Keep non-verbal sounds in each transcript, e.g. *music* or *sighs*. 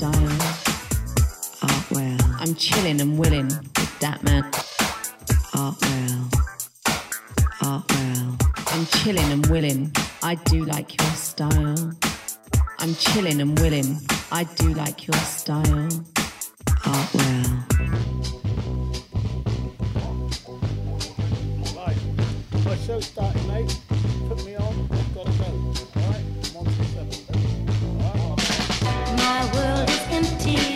style. Art well. I'm chilling and willing with that man. Art well. Art. I'm chilling and willing. I do like your style. I'm chilling and willing. I do like your style. Art well. Right. My show's starting, mate. Empty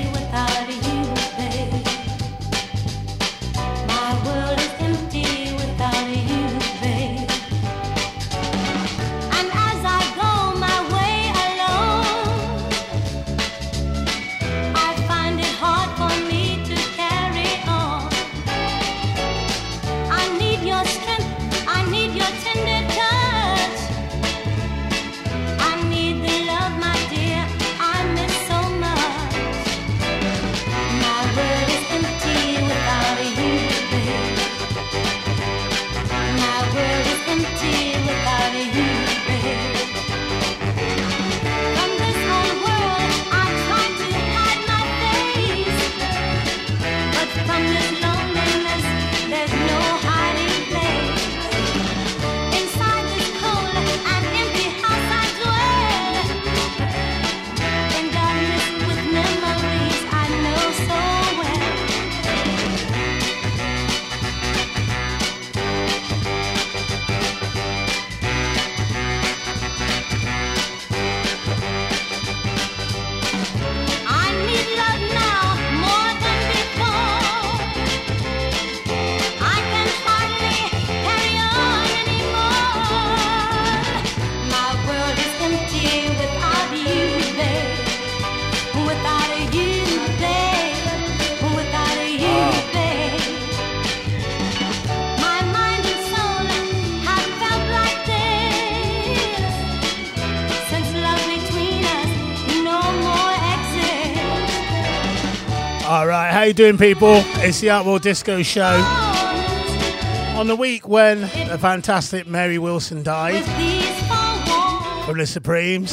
doing, people? It's the Outlaw Disco Show. On the week when the fantastic Mary Wilson died from the Supremes.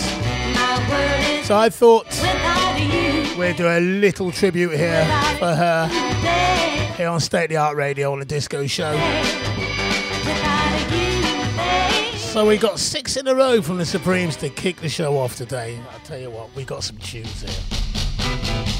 So I thought we'd do a little tribute here for her here on State of the Art Radio on the Disco Show. So we got six in a row from the Supremes to kick the show off today. I'll tell you what, we got some tunes here.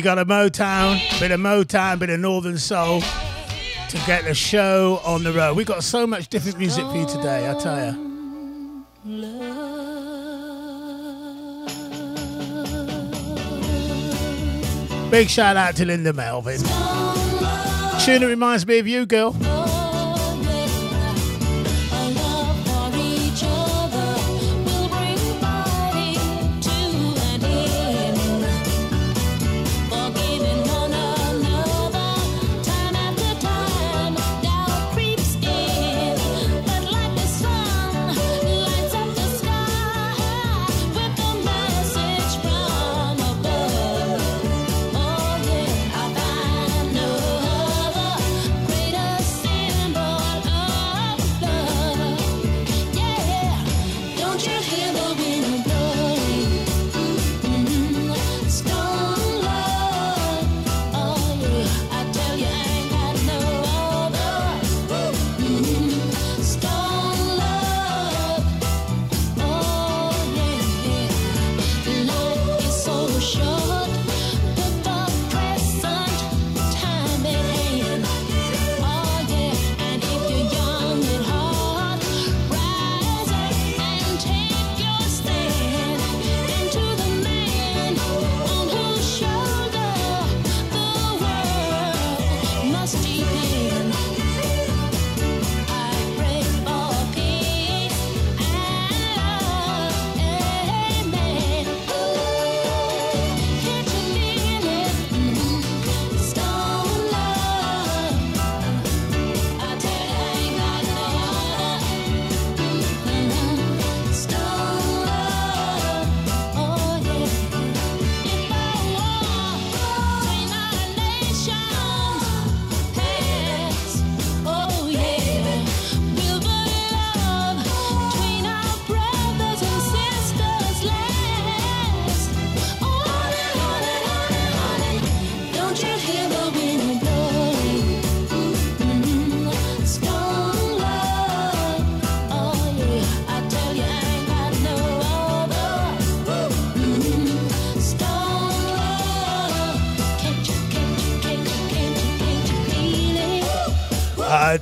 We got a Motown, bit of Motown, bit of Northern Soul to get the show on the road. We got so much different music for you today, I tell you. Big shout out to Linda Melvin. Tuna reminds me of you, girl.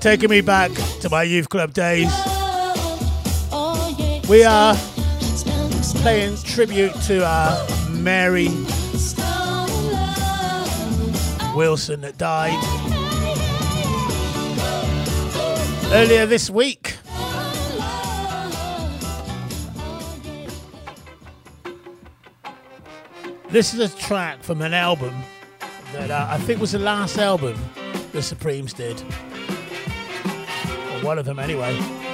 taking me back to my youth club days. Oh, we are paying tribute to uh, Mary Wilson that died earlier this week. This is a track from an album that uh, I think was the last album the Supremes did one of them anyway.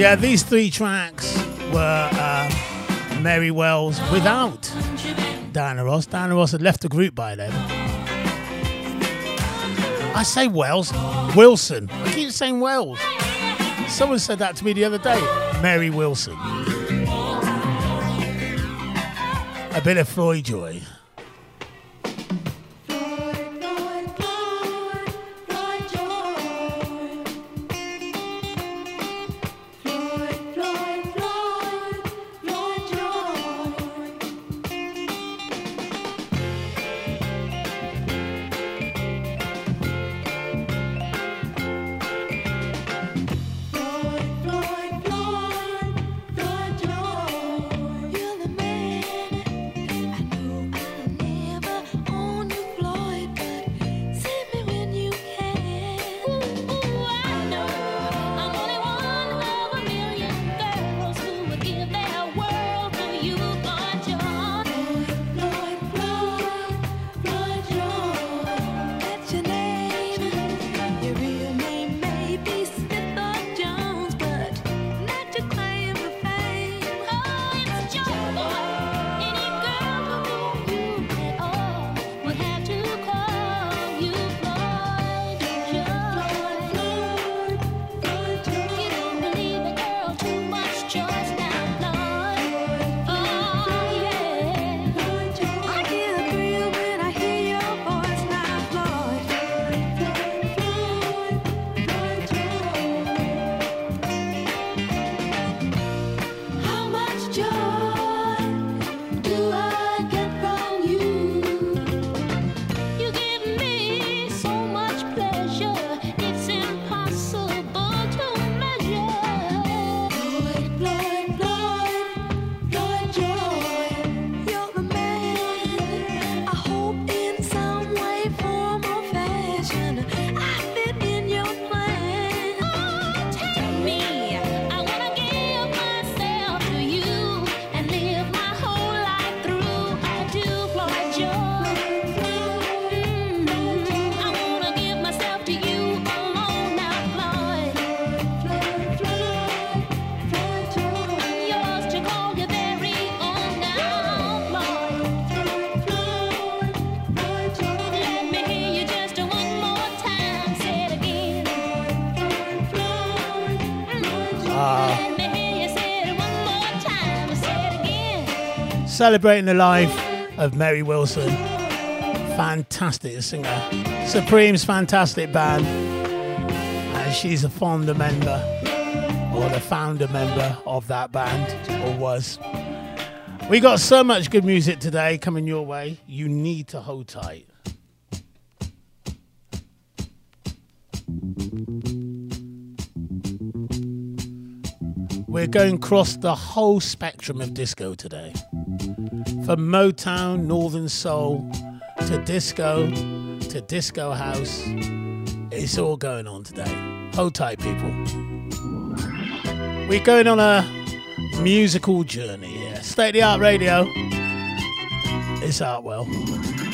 Yeah, these three tracks were uh, Mary Wells without Diana Ross. Diana Ross had left the group by then. I say Wells, Wilson. I keep saying Wells. Someone said that to me the other day. Mary Wilson. A bit of Floy Joy. Celebrating the life of Mary Wilson. Fantastic singer. Supreme's fantastic band. And she's a founder member, or the founder member of that band, or was. We got so much good music today coming your way. You need to hold tight. We're going across the whole spectrum of disco today. From Motown, Northern Soul, to disco, to disco house. It's all going on today. Hold tight, people. We're going on a musical journey here. State of the Art Radio. It's Artwell.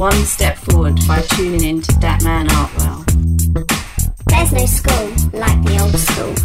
one step forward by tuning in to That Man Artwell. There's no school like the old school.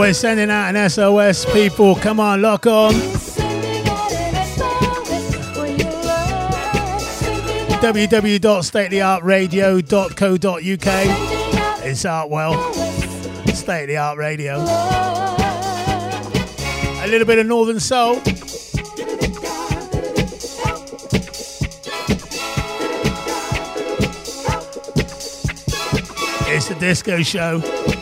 We're sending out an SOS, people. Come on, lock on. www.statetheartradio.co.uk. It's Artwell. State of the Art Radio. A little bit of Northern Soul. It's the disco show.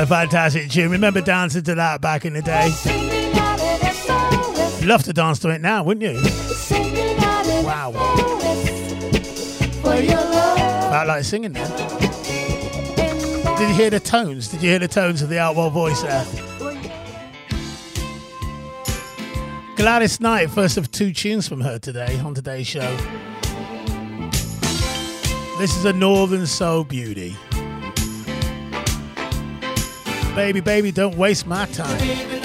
A fantastic tune. Remember dancing to that back in the day? Love to dance to it now, wouldn't you? Wow. About like singing then. Did you hear the tones? Did you hear the tones of the Artwell voice there? Gladys Knight, first of two tunes from her today on today's show. This is a Northern Soul beauty. Baby, baby, don't waste my time.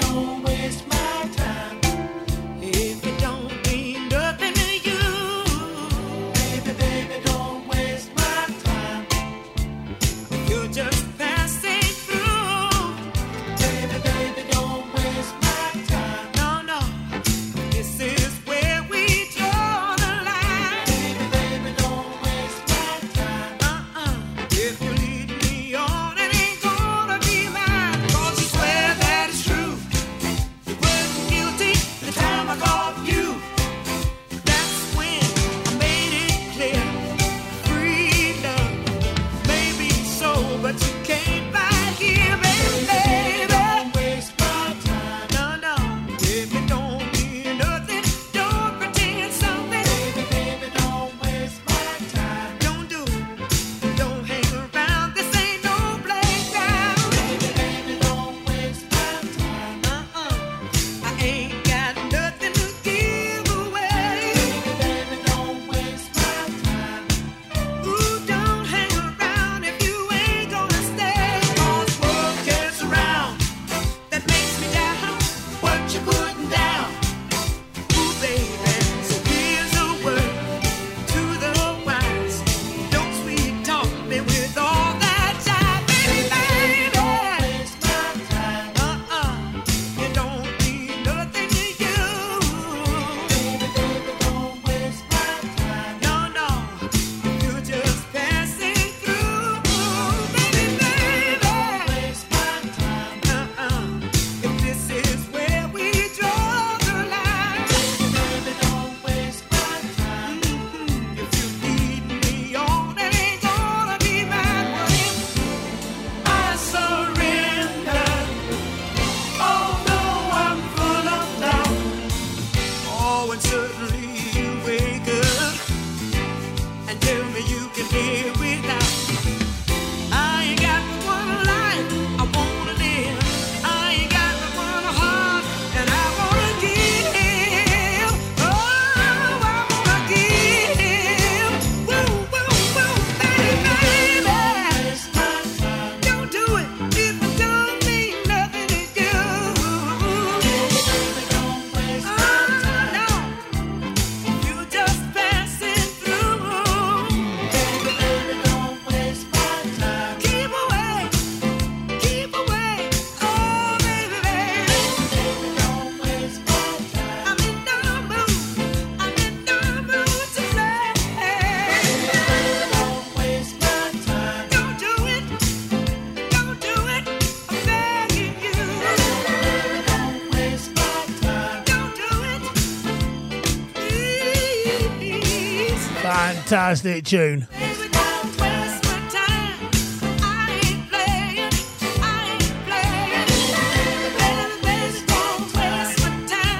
My time.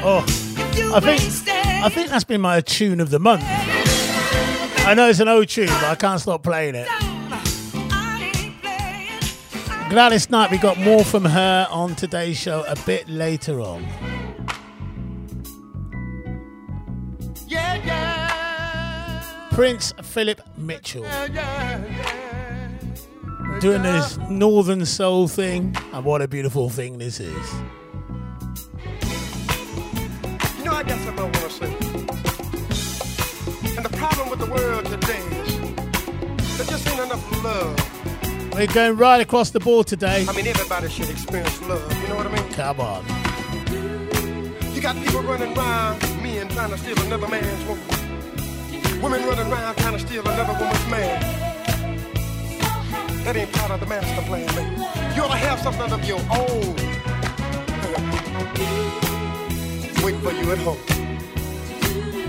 Oh, I think I think that's been my tune of the month. I know it's an old tune, but I can't stop playing it. Gladys Knight, we got more from her on today's show a bit later on. Prince Philip Mitchell doing this Northern Soul thing, and what a beautiful thing this is. You know, I got something I want to say. And the problem with the world today is there just ain't enough love. We're going right across the board today. I mean, everybody should experience love. You know what I mean? Come on. You got people running around, men trying to steal another man's woman. Women running around trying to steal another woman's man. That ain't part of the master plan, man. You ought to have something of your own. *laughs* Wait for you at home.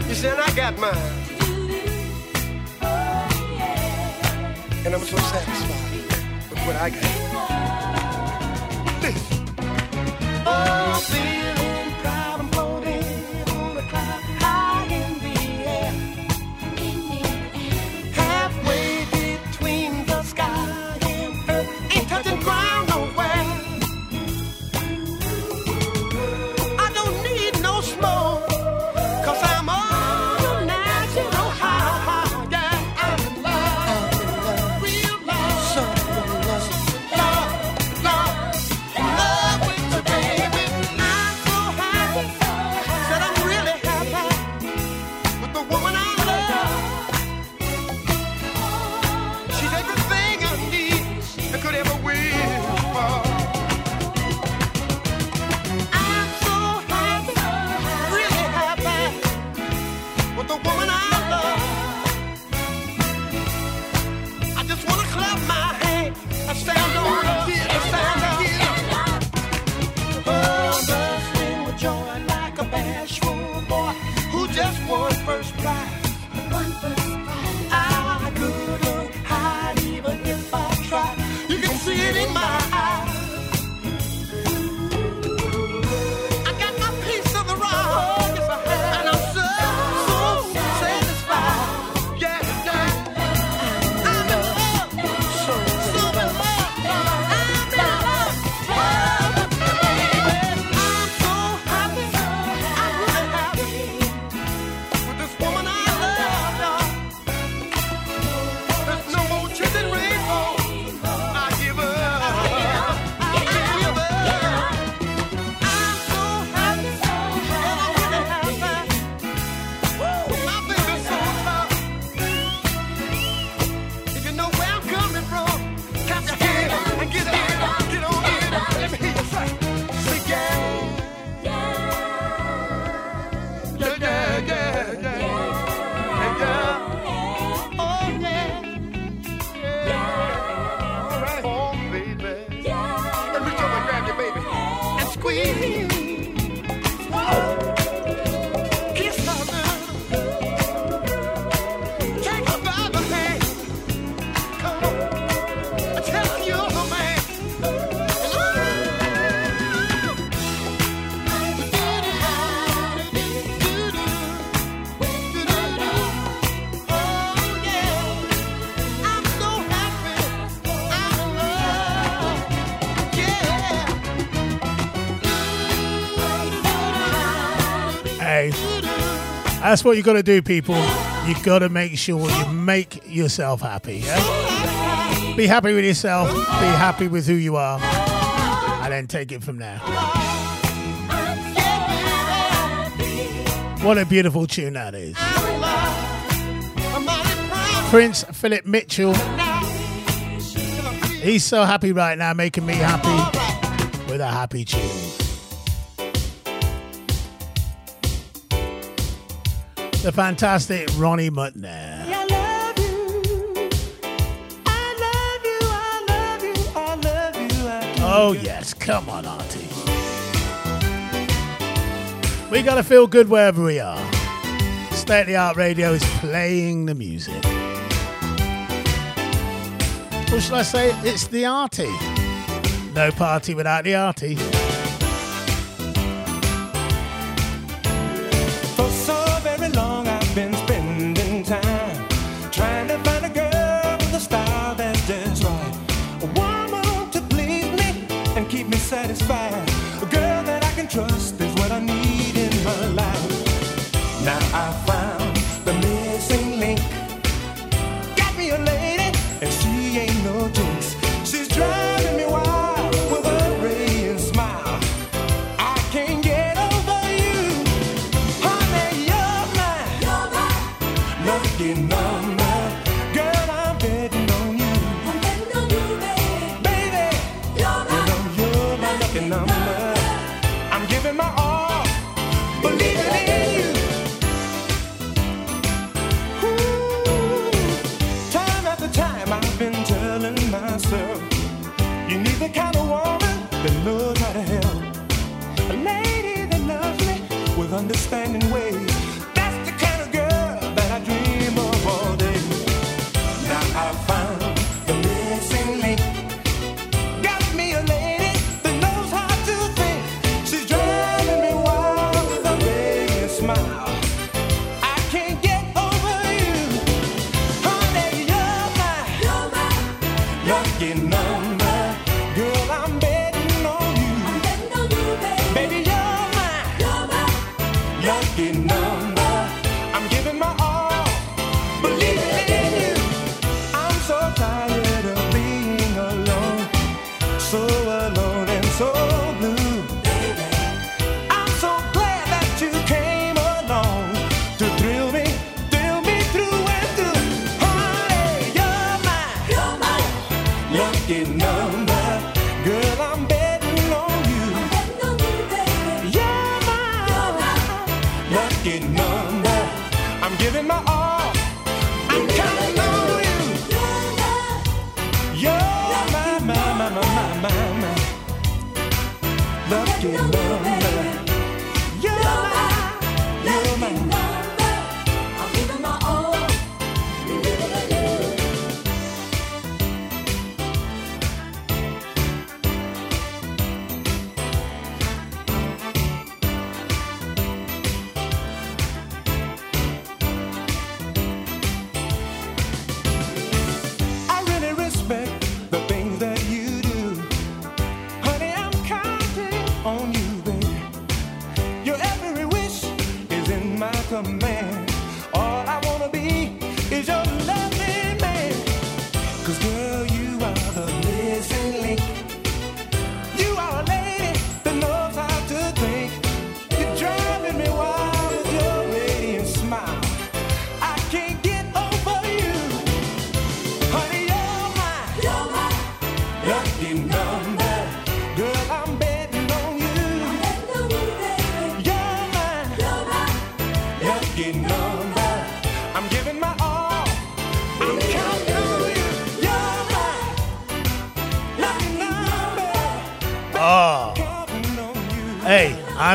You said I got mine. And I'm so satisfied with what I got. Listen. Oh, That's what you got to do, people. You got to make sure you make yourself happy. Yeah? Be happy with yourself. Be happy with who you are, and then take it from there. What a beautiful tune that is. Prince Philip Mitchell. He's so happy right now, making me happy with a happy tune. the fantastic Ronnie Mutner. Oh, yes, come on, Artie. We gotta feel good wherever we are. State of the Art Radio is playing the music. Or should I say, it's the Artie. No party without the Artie.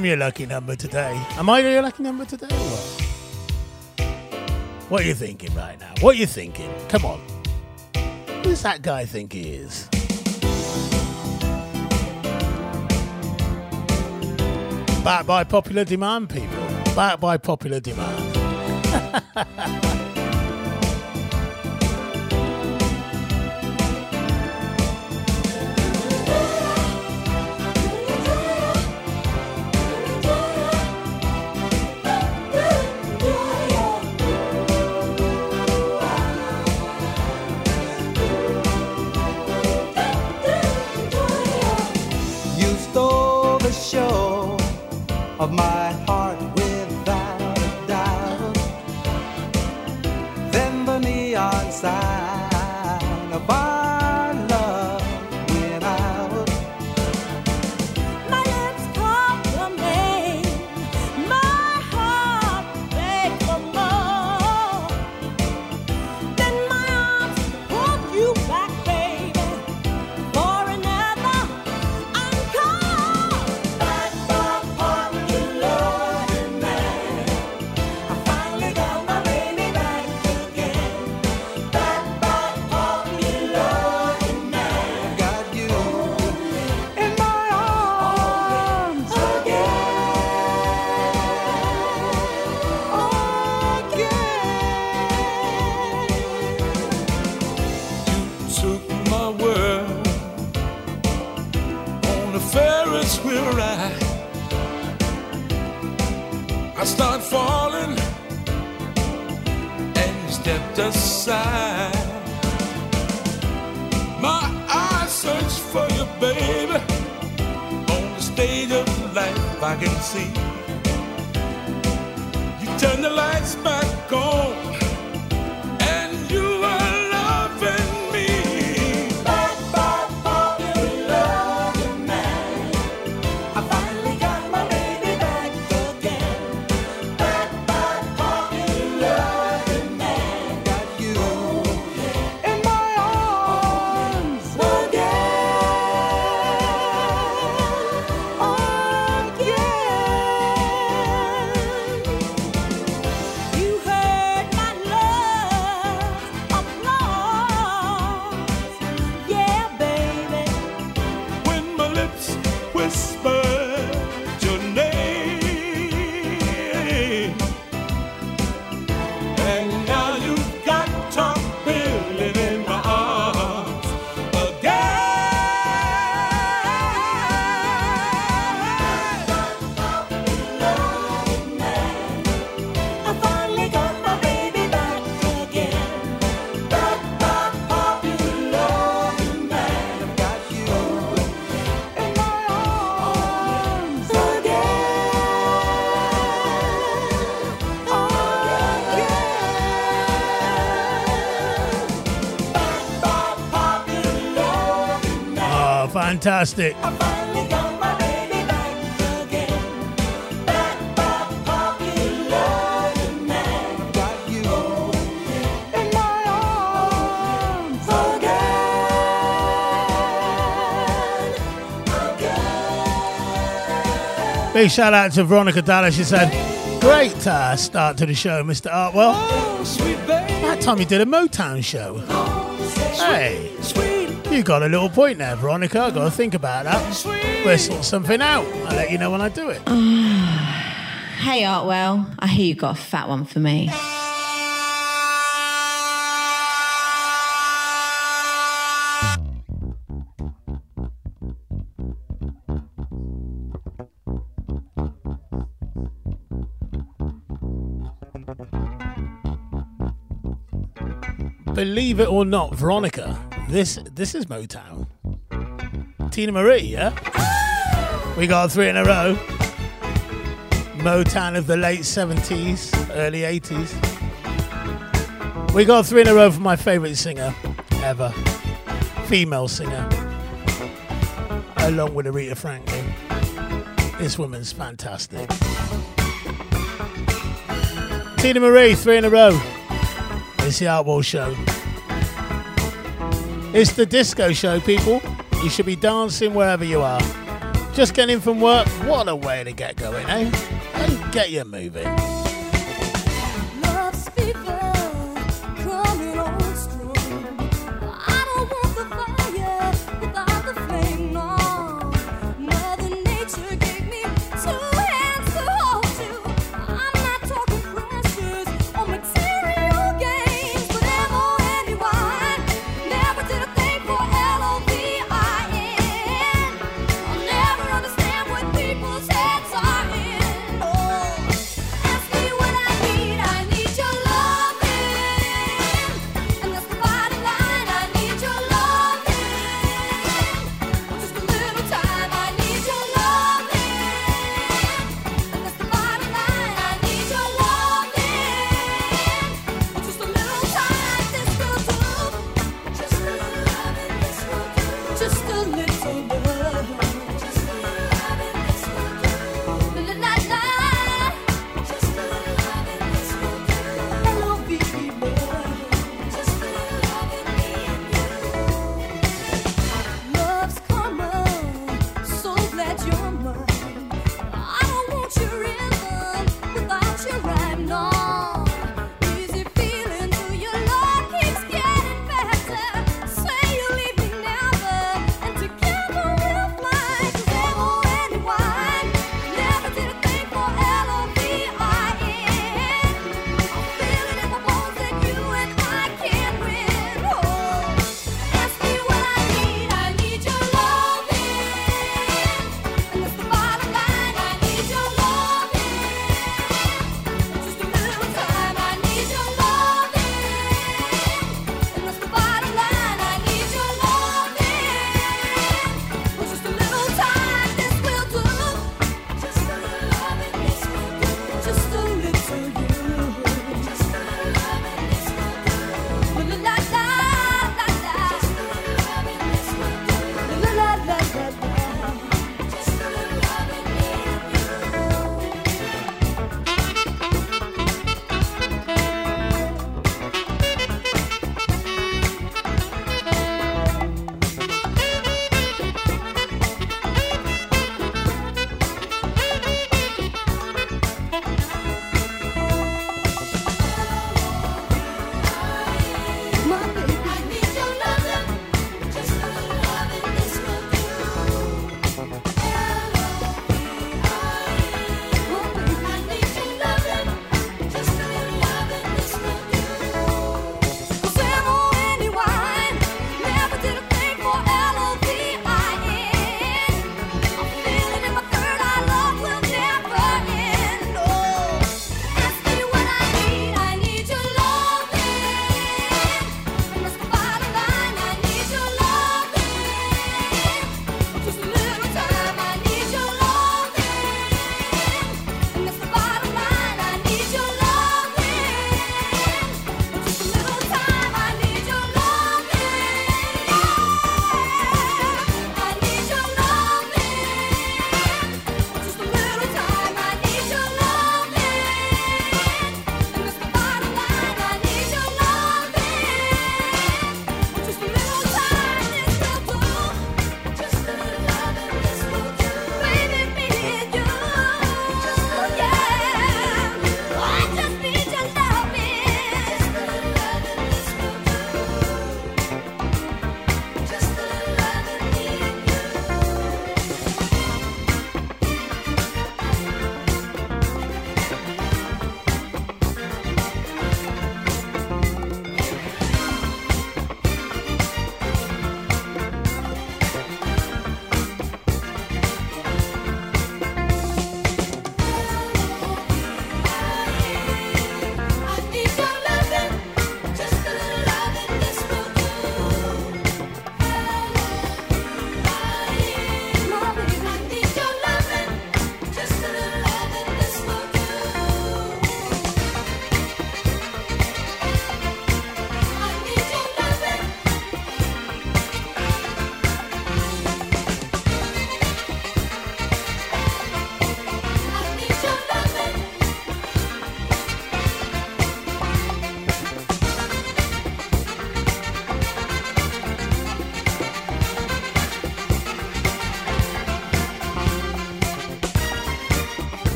I'm your lucky number today. Am I your lucky number today? What? what are you thinking right now? What are you thinking? Come on. Who does that guy think he is? Back by popular demand, people. Back by popular demand. *laughs* turn the lights back again. Big shout out to Veronica Dallas. She said, Great uh, start to the show, Mr. Artwell. Oh, sweet. That time you did a Motown show. Hey, Sweet, you got a little point there, Veronica. I've got to think about that. sweet. We'll sort something out. I'll let you know when I do it. *sighs* Hey, Artwell, I hear you got a fat one for me. Believe it or not, Veronica, this this is Motown. Teena Marie, yeah? We got three in a row. Motown of the late 70s, early 80s. We got three in a row for my favourite singer ever. Female singer. Along with Aretha Franklin. This woman's fantastic. Teena Marie, three in a row. It's the Artwell Show. It's the disco show, people. You should be dancing wherever you are. Just getting in from work, what a way to get going, eh? And get you moving.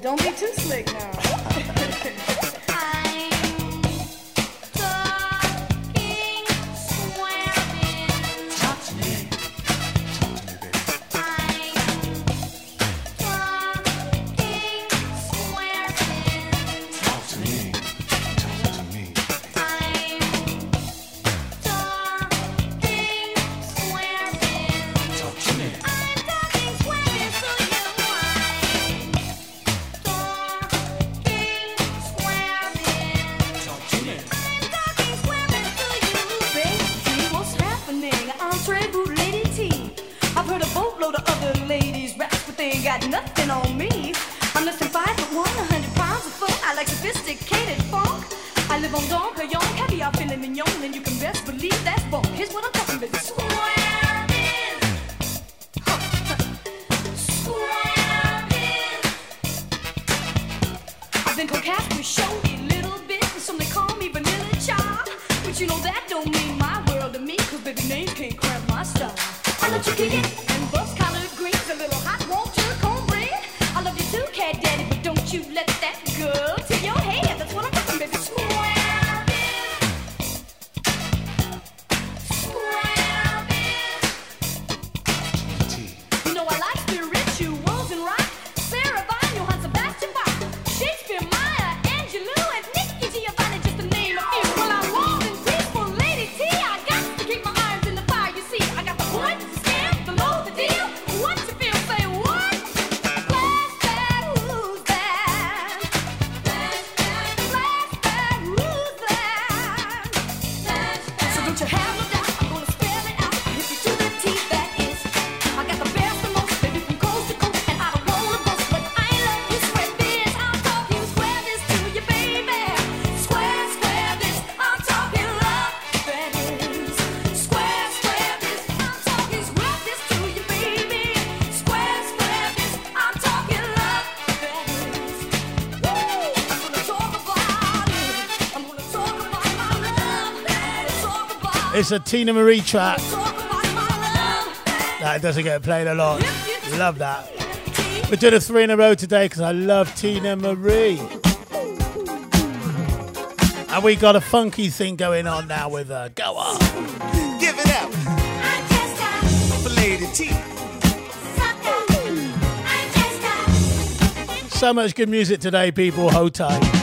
Don't be too slick now. *laughs* It's a Teena Marie track. That doesn't get played a lot. Love that. We did a three in a row today because I love Teena Marie. And we got a funky thing going on now with her. Go on. Give it up for Lady T. So much good music today, people. Hold tight.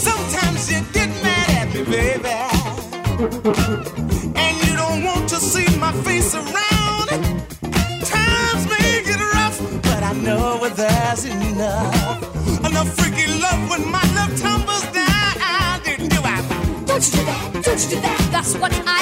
Sometimes you get mad at me, baby. There's enough. Enough freaky love when my love tumbles down. Didn't you I? Don't you do that, don't you do that. That's what I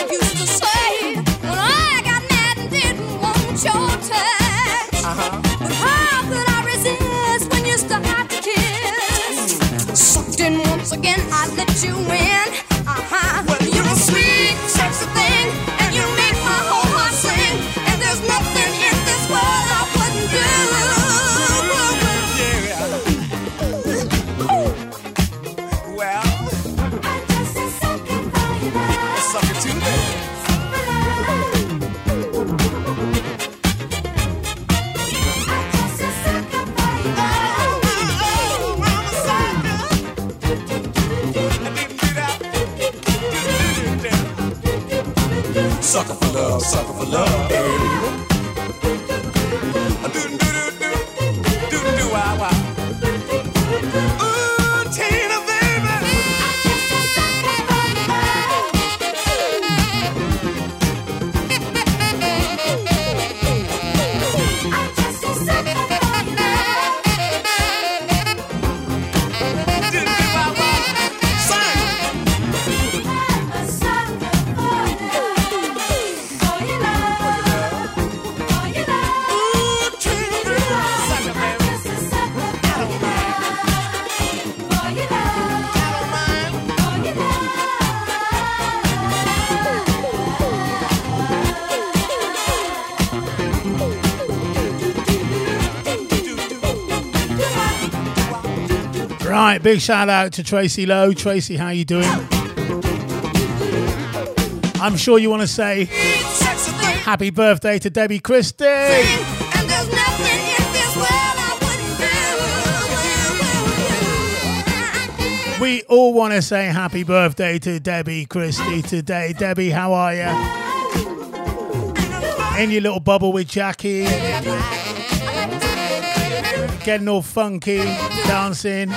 Right, big shout out to Tracy Lowe. Tracy, how you doing? I'm sure you want to say happy birthday to Debbie Christie. We all want to say happy birthday to Debbie Christie today. Debbie, how are you? In your little bubble with Jackie. Getting all funky, dancing.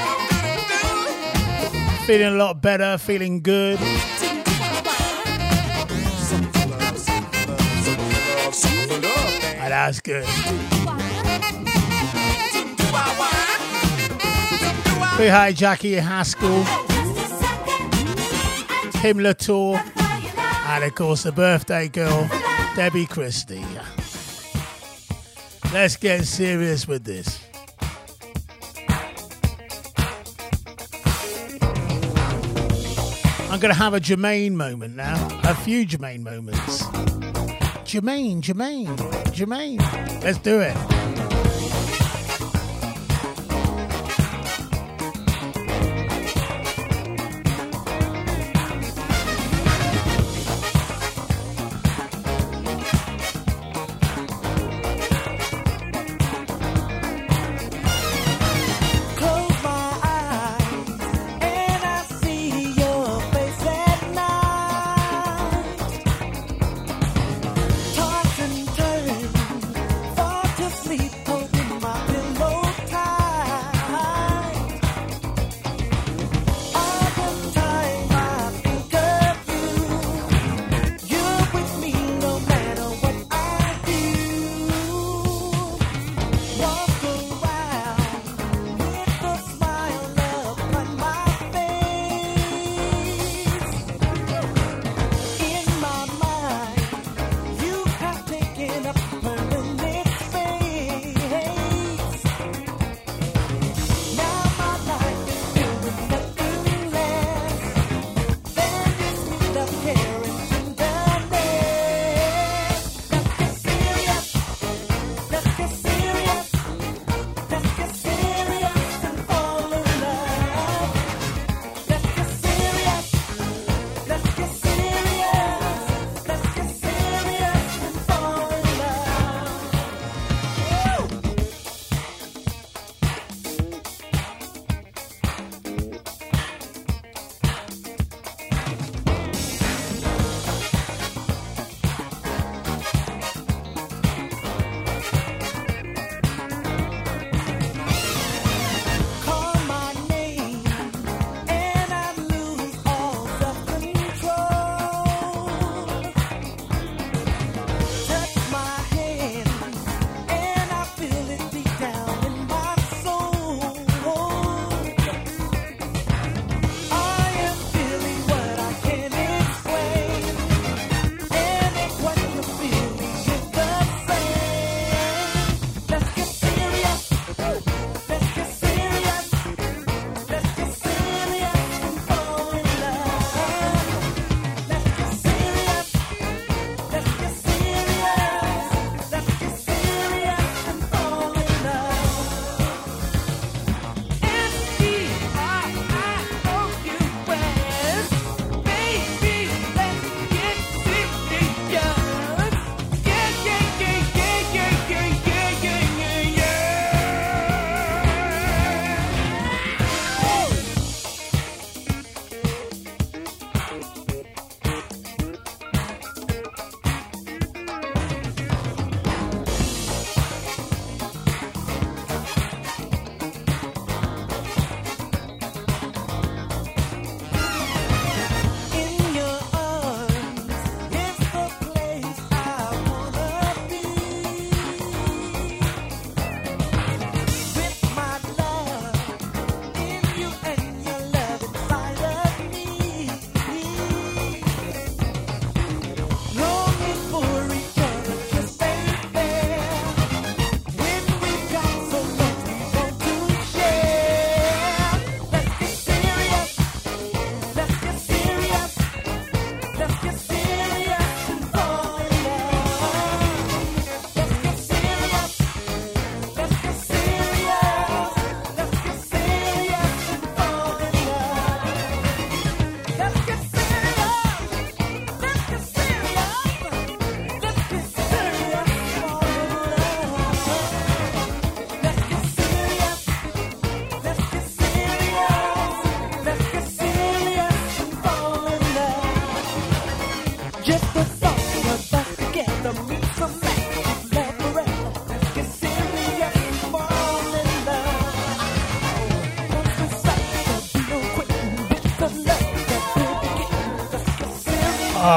Feeling a lot better, feeling good. Ah, that's good. Say hi, Jackie Haskell, Tim Latour, and of course the birthday girl, Debbie Christie. Let's get serious with this. Going to have a Jermaine moment now. A few Jermaine moments. Jermaine, Jermaine, Jermaine. Let's do it.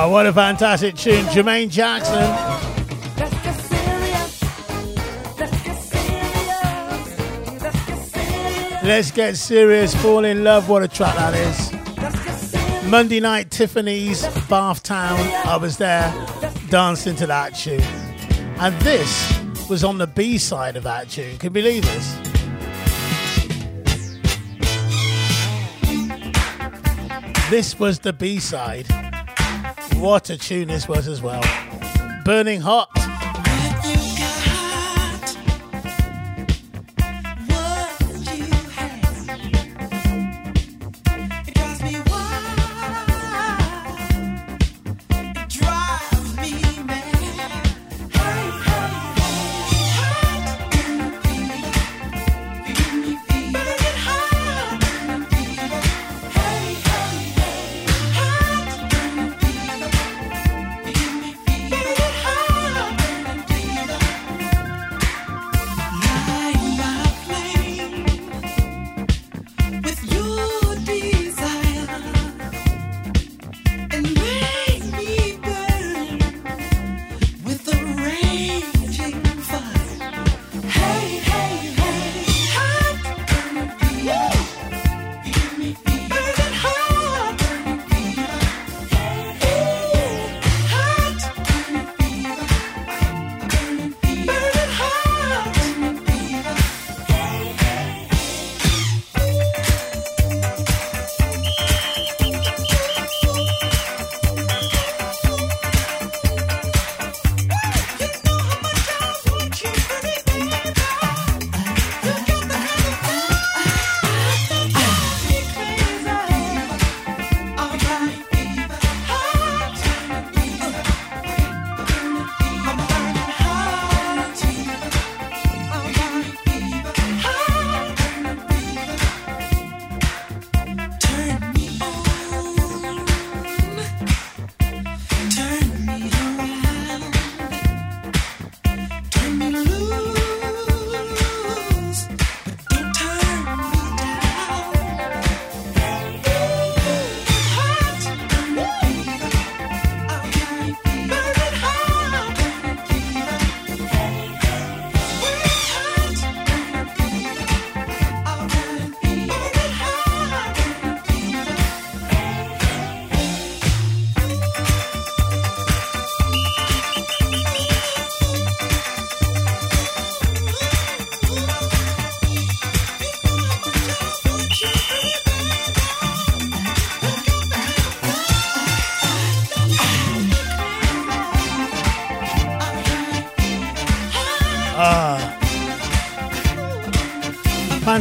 Oh, what a fantastic tune. Jermaine Jackson. Let's get serious. Fall in love. What a track that is. Let's get serious. Monday night, Tiffany's, Bath Town. I was there dancing to that tune. And this was on the B side of that tune. Can you believe this? This was the B side. What a tune this was as well. Burning Hot.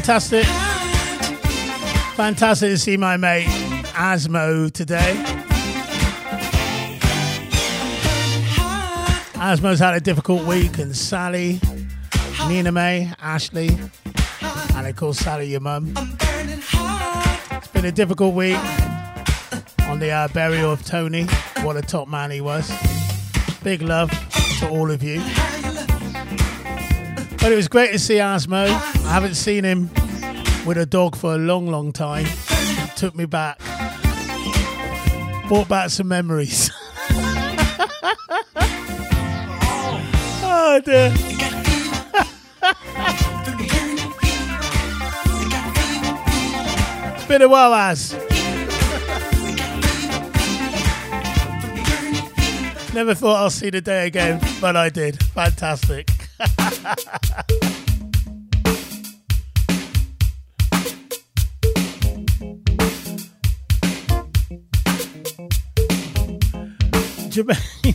Fantastic. Fantastic to see my mate Asmo today. Asmo's had a difficult week, and Sally, Nina May, Ashley, and of course, Sally, your mum. It's been a difficult week on the uh, burial of Tony. What a top man he was. Big love to all of you. But it was great to see Asmo. I haven't seen him with a dog for a long, long time. Took me back. Brought back some memories. *laughs* oh dear. it's been a while, Az. Never thought I'll see the day again, but I did. Fantastic. *laughs* Jermaine,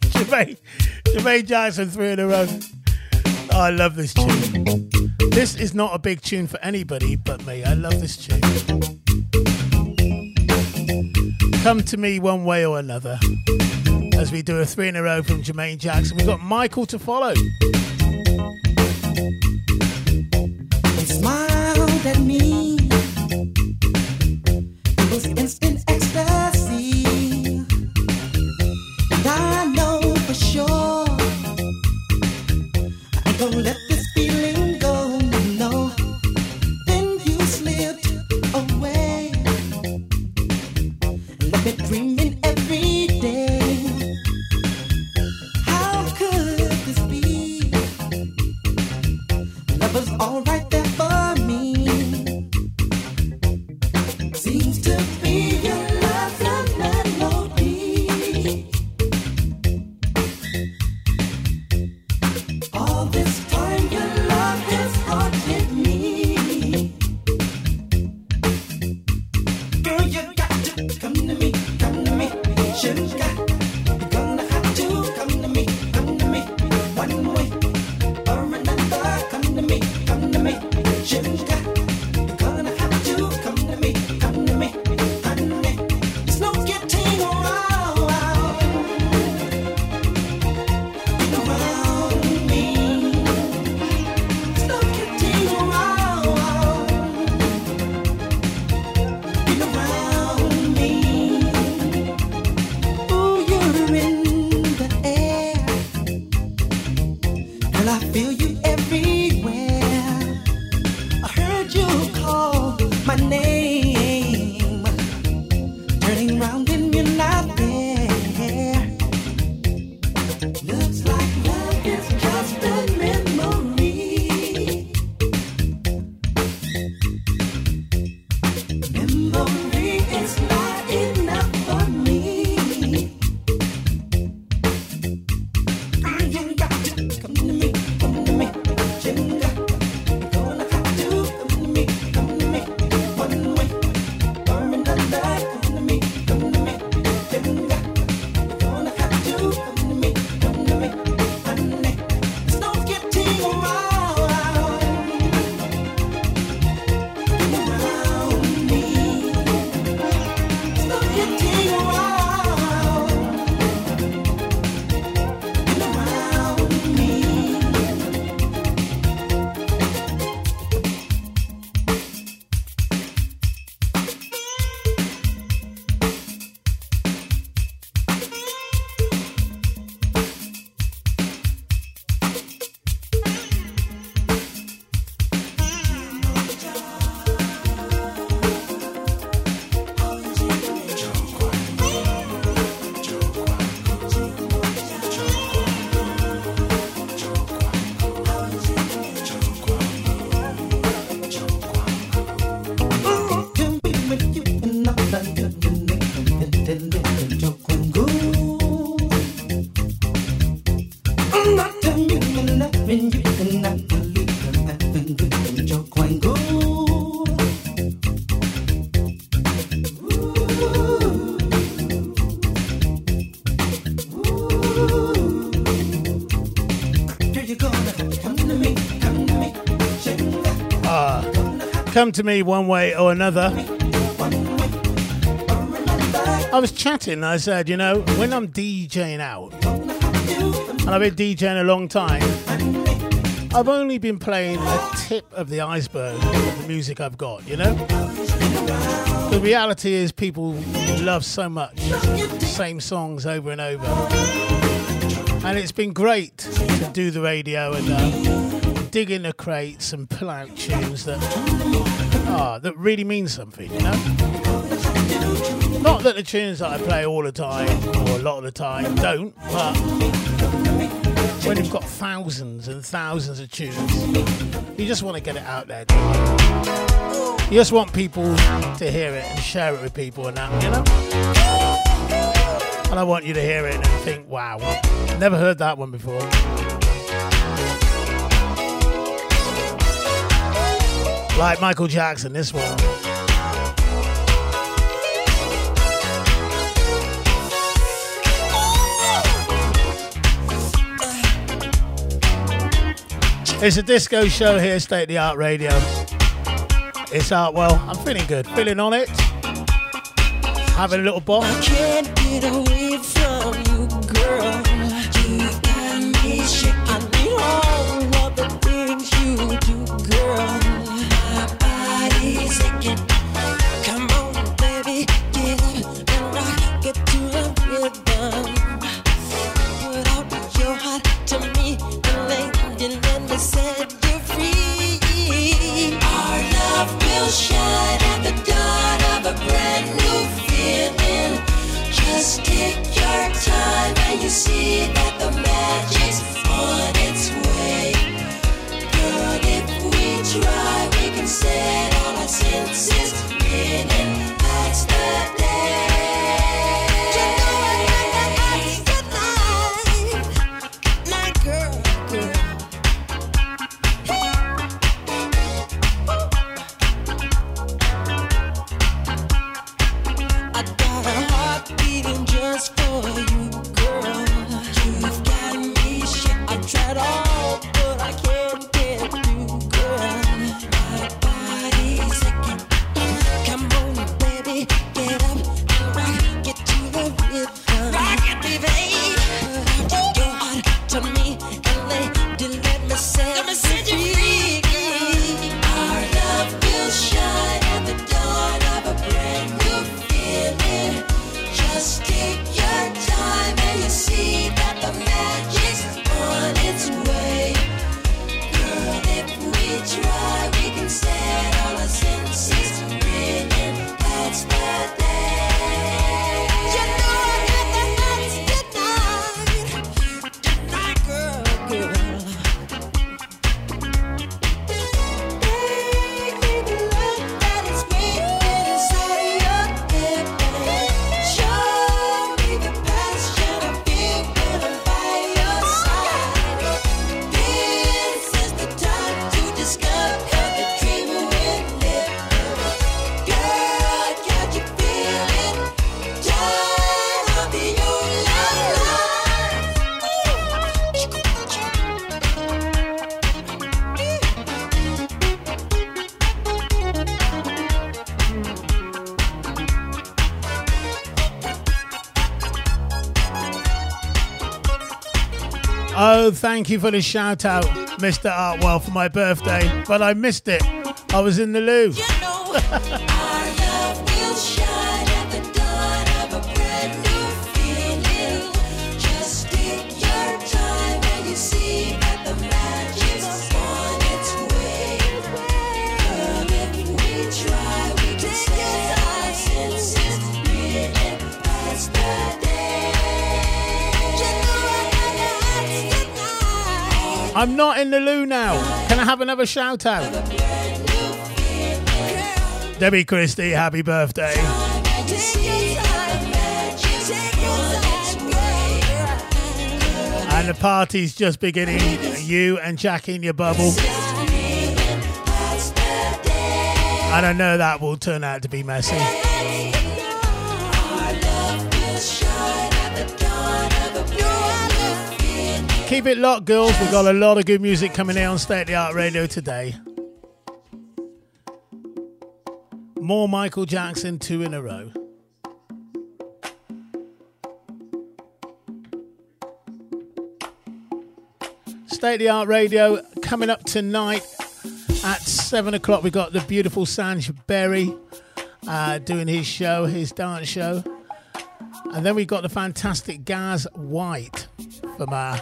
Jermaine, Jermaine Jackson, three in a row. Oh, I love this tune. This is not a big tune for anybody but me. I love this tune. Come to me one way or another as we do a three in a row from Jermaine Jackson. We've got Michael to follow. At me. Come to me one way or another. I was chatting. I said, you know, when I'm DJing out, and I've been DJing a long time, I've only been playing a tip of the iceberg of the music I've got, you know? The reality is, people love so much same songs over and over. And it's been great to do the radio and uh, dig in the crates and pull out tunes that, ah, that really mean something, you know? Not that the tunes that I play all the time or a lot of the time don't, but when you've got thousands and thousands of tunes, you just want to get it out there. You just want people to hear it and share it with people and that, you know? And I want you to hear it and think, wow, never heard that one before. Like Michael Jackson, this one. It's a disco show here, State of the Art Radio. It's Artwell. I'm feeling good, feeling on it. Having a little bop. Can't get away from you, girl. you see that the magic's on its way. Girl, if we try, we can set all our senses in and that's the day. Thank you for the shout out, Mr. Artwell, for my birthday, but I missed it. I was in the loo. I'm not in the loo now. Can I have another shout out? Debbie Christie, happy birthday. And the party's just beginning. You and Jackie in your bubble. And I know that will turn out to be messy. Keep it locked, girls. We've got a lot of good music coming in on State of the Art Radio today. More Michael Jackson, two in a row. State of the Art Radio coming up tonight at seven o'clock. We've got the beautiful Sanj Berry uh, doing his show, his dance show. And then we've got the fantastic Gaz White from uh,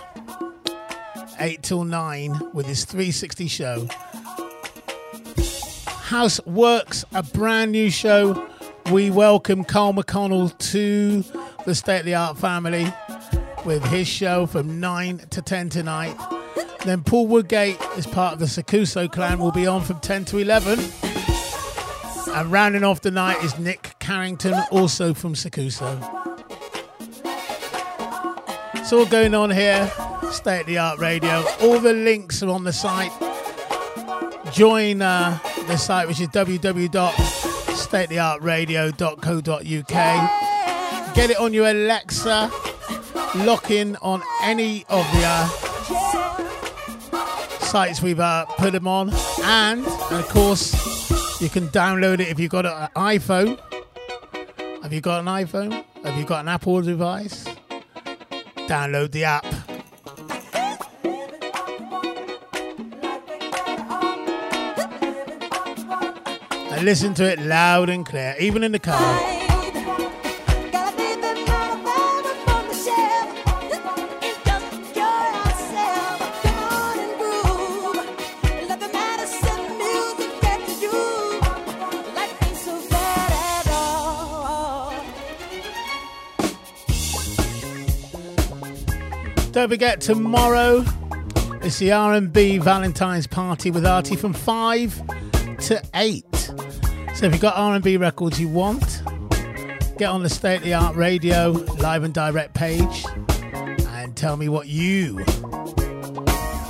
8 till 9 with his 360 show. House Works, a brand new show. We welcome Carl McConnell to the State of the Art family with his show from 9 to 10 tonight. Then Paul Woodgate, as part of the Sakuso clan, will be on from 10 to 11. And rounding off the night is Nick Carrington, also from Sakuso. It's all going on here. State of the Art Radio. All the links are on the site. Join uh, the site, which is www.stateoftheartradio.co.uk. Get it on your Alexa. Lock in on any of the uh, sites we've uh, put them on. And, and of course, you can download it if you've got an iPhone. Have you got an iPhone? Have you got an Apple device? Download the app. Listen to it loud and clear, even in the car. Don't forget tomorrow it's the R&B Valentine's party with Artie from 5 to 8. So if you've got R&B records you want, get on the State of the Art Radio live and direct page and tell me what you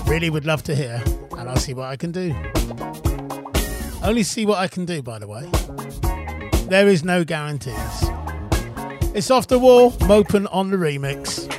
really would love to hear and I'll see what I can do. Only see what I can do by the way. There is no guarantees. It's off the wall, Mopin on the remix.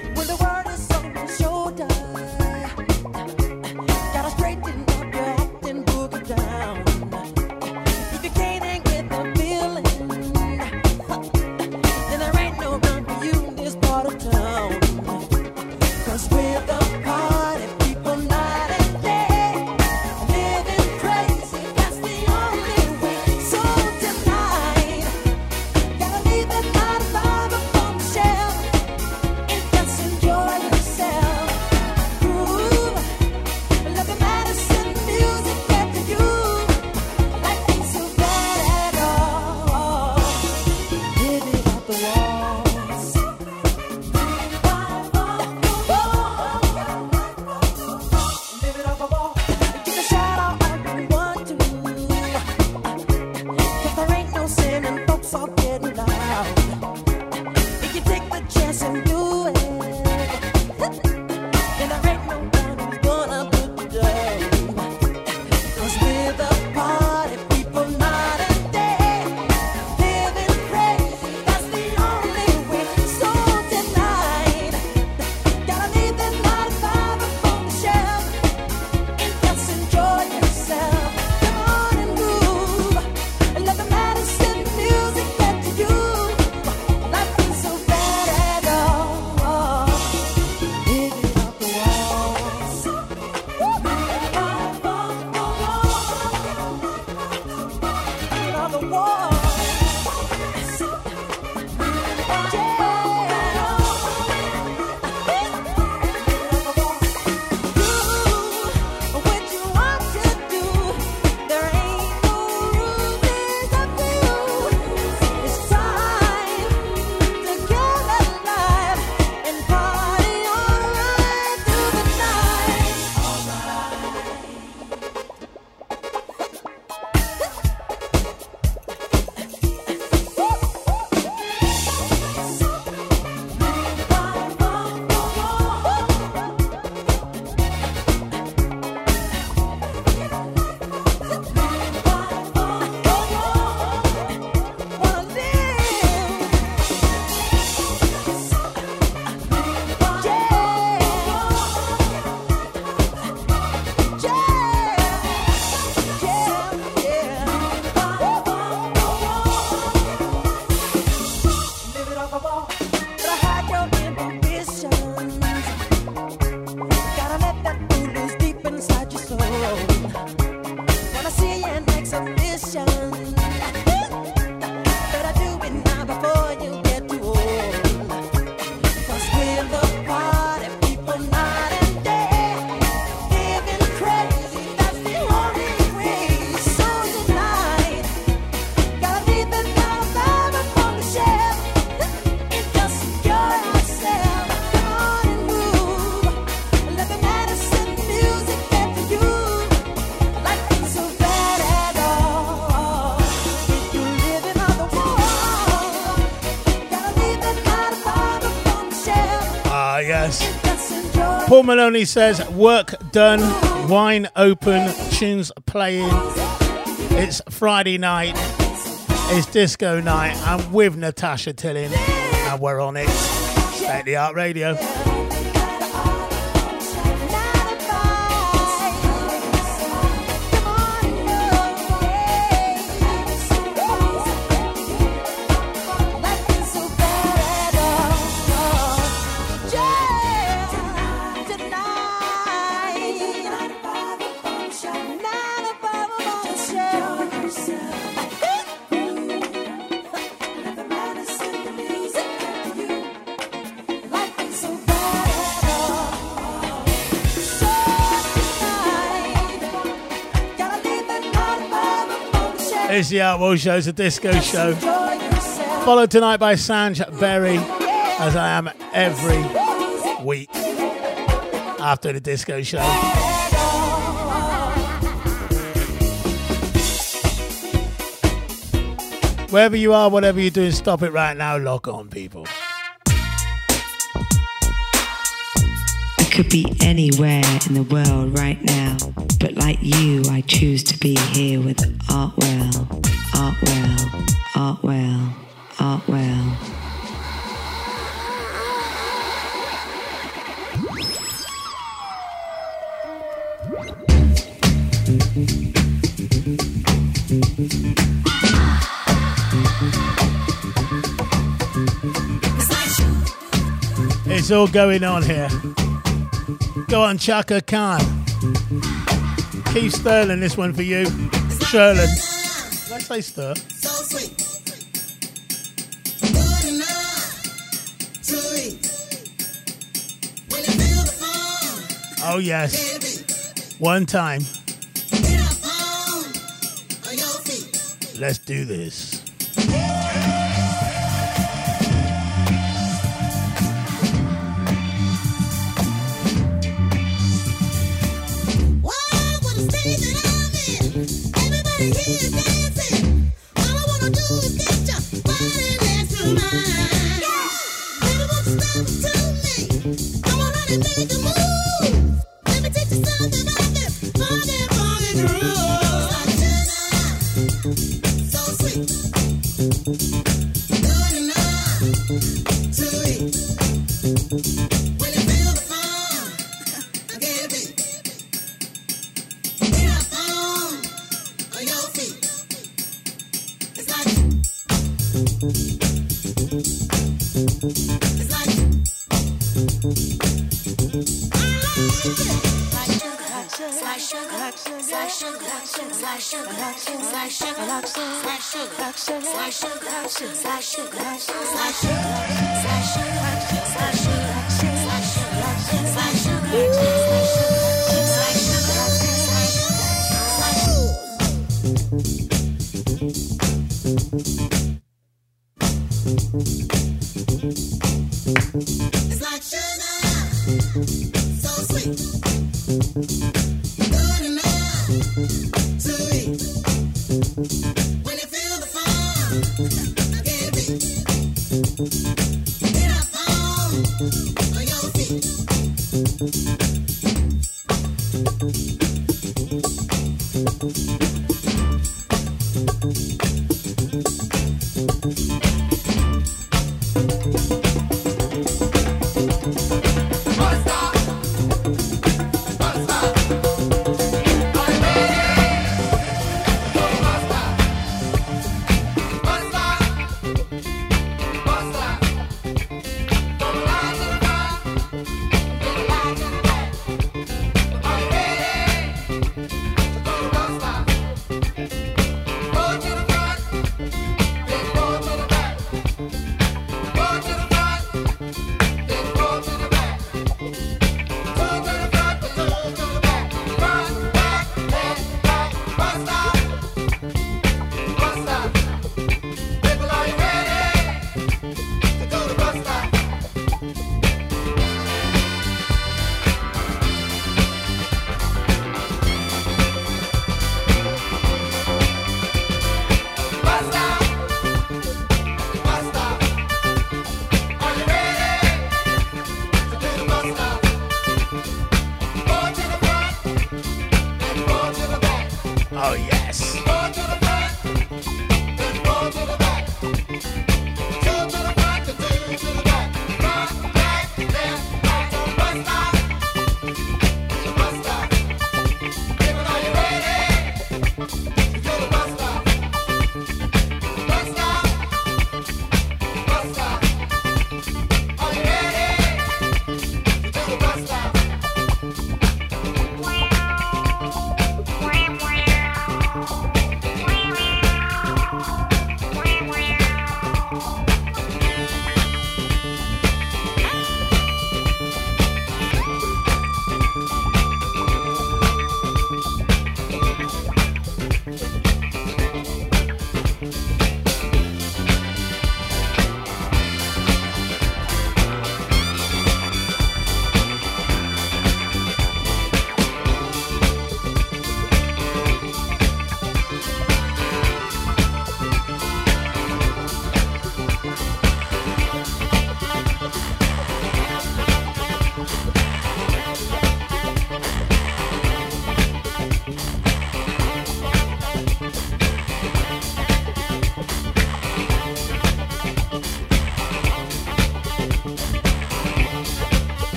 Paul Maloney says, work done, wine open, tunes playing. It's Friday night, it's disco night. I'm with Natasha Tilling, and we're on it. State the Art Radio. It's the Artwell Show, it's a disco show. Followed tonight by Sanj Berry, as I am every week after the disco show. Wherever you are, whatever you're doing, stop it right now. Lock on, people. Could be anywhere in the world right now, but like you, I choose to be here with Artwell, Artwell, Artwell, Artwell. It's all going on here. Go on, Chaka Khan. Keith Sterling, this one for you. Sherlin. Did I say stir? Oh, yes. One time. Let's do this. Basta.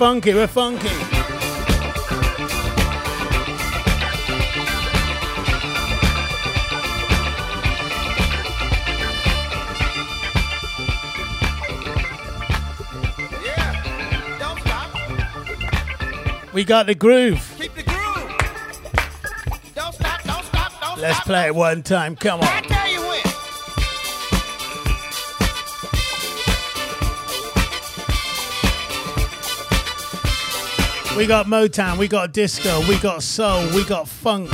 Funky, we're funky. Yeah, don't stop. We got the groove. Keep the groove. Don't stop, don't stop, don't Let's play it one time. Come on. We got Motown, we got disco, we got soul, we got funk.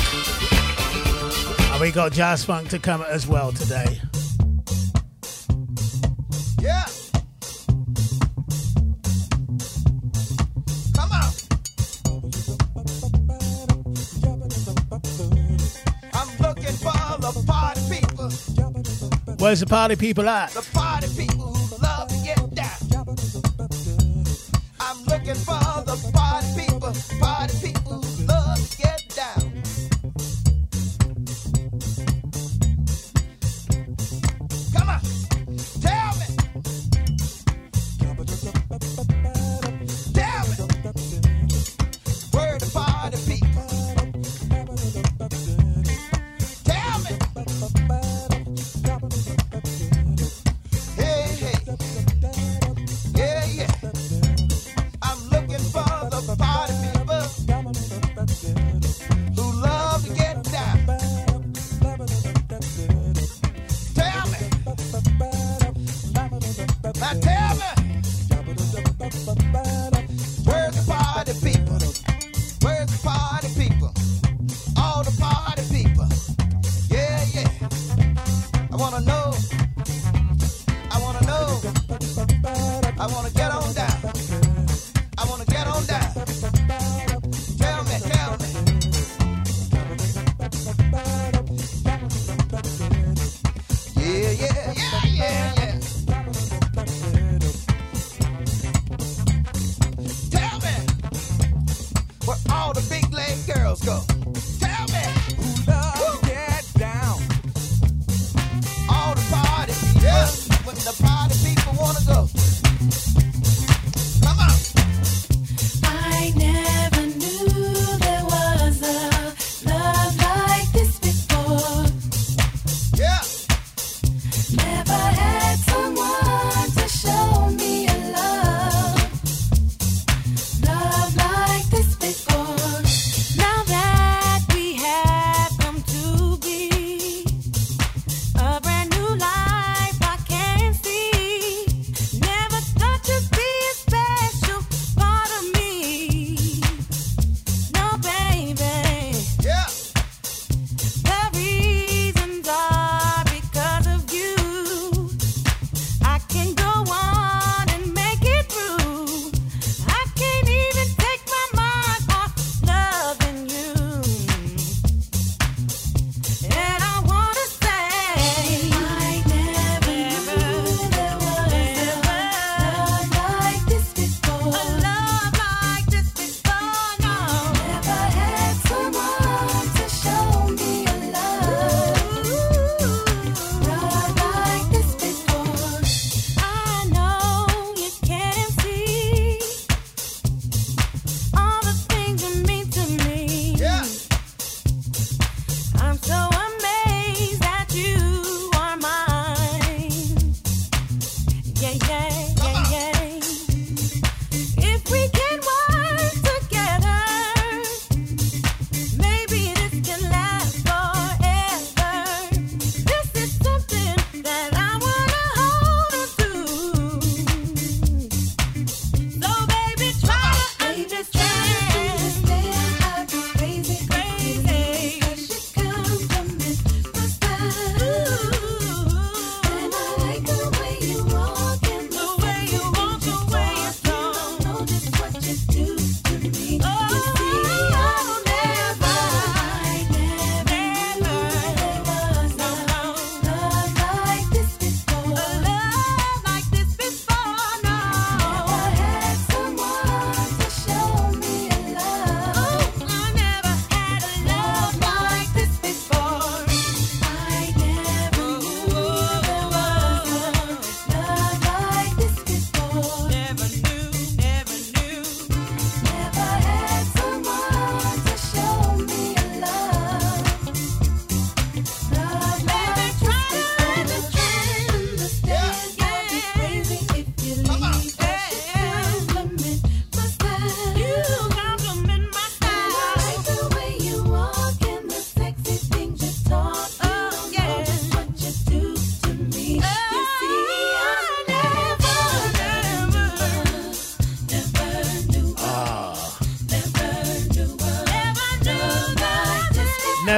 And we got jazz funk to come as well today. Yeah. Come on. I'm looking for the party people, Where's the party people at? the party people who love to get down. I'm looking for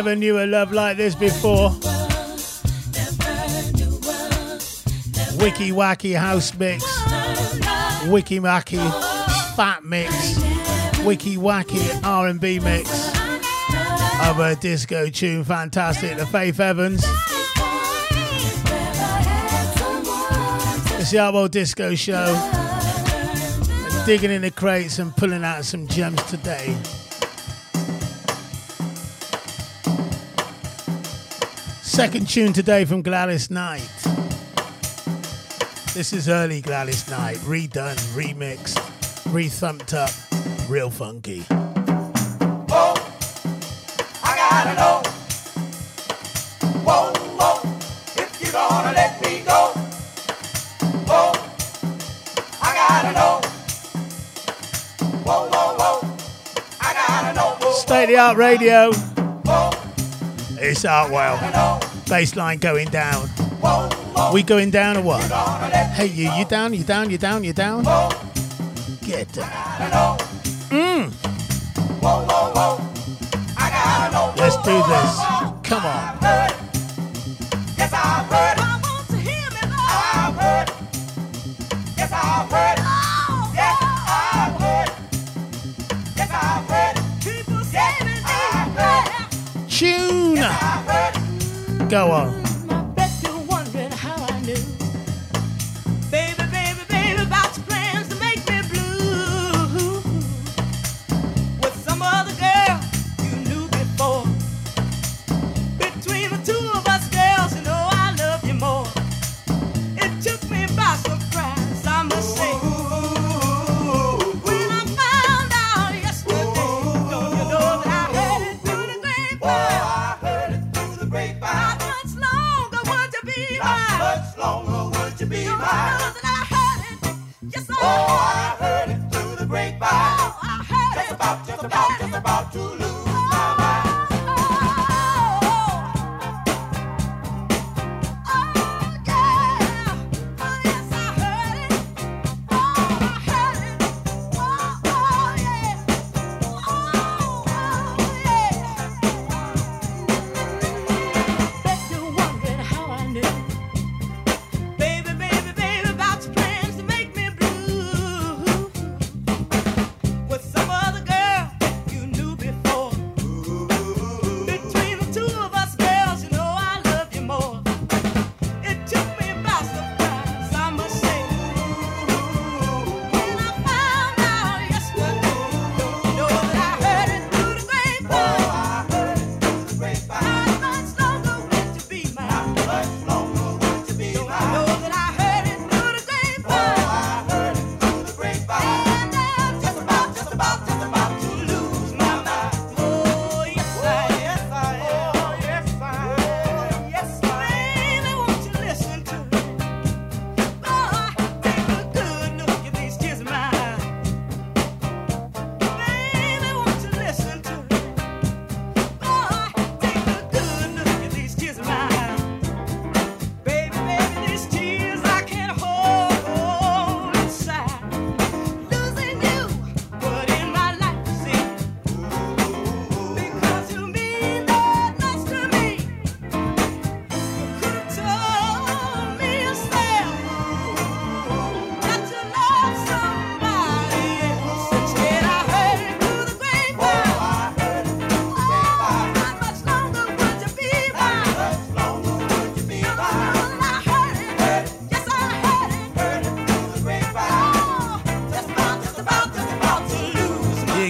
Never knew a love like this before. Wiki wacky house mix. Wiki wacky fat mix. Wiki wacky R&B mix of a disco tune. Fantastic. The Faith Evans. It's the Arbo Disco Show. Digging in the crates and pulling out some gems today. Second tune today from Gladys Knight. This is early Gladys Knight, redone, remixed, re-thumped up, real funky. Whoa, I gotta know. Whoa, whoa, if you're gonna let me go. Whoa, I gotta know. Whoa, whoa, whoa, know. State of the art radio. It's Artwell. Baseline going down. We going down or what? Hey you, you down? You down? You down? You down? Get down. Mm. know. Let's do this. Come on. It.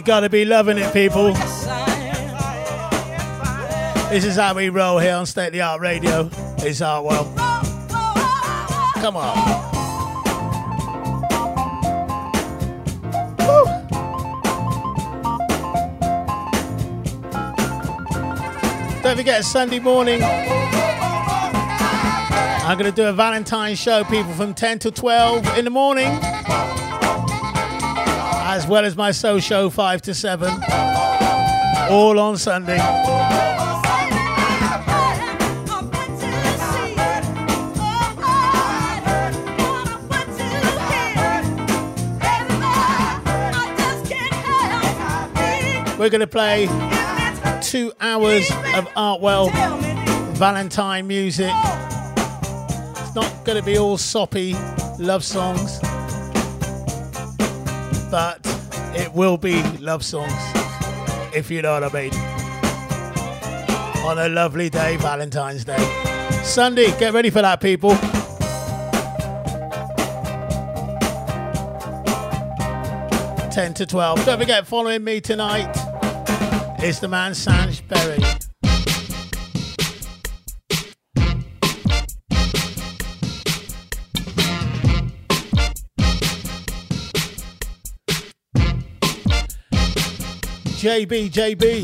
Gotta be loving it, people. This is how we roll here on State of the Art Radio. It's Artwell. Come on. Don't forget, Sunday morning, I'm going to do a Valentine's show, people, from 10 to 12 in the morning, as well as my soul show, 5 to 7, all on Sunday. We're going to play two hours of Artwell Valentine music. It's not going to be all soppy love songs, it will be love songs, if you know what I mean. On a lovely day, Valentine's Day. Sunday, get ready for that, people. Ten to twelve. Don't forget, following me tonight is the man Sanj Berry. JB, JB.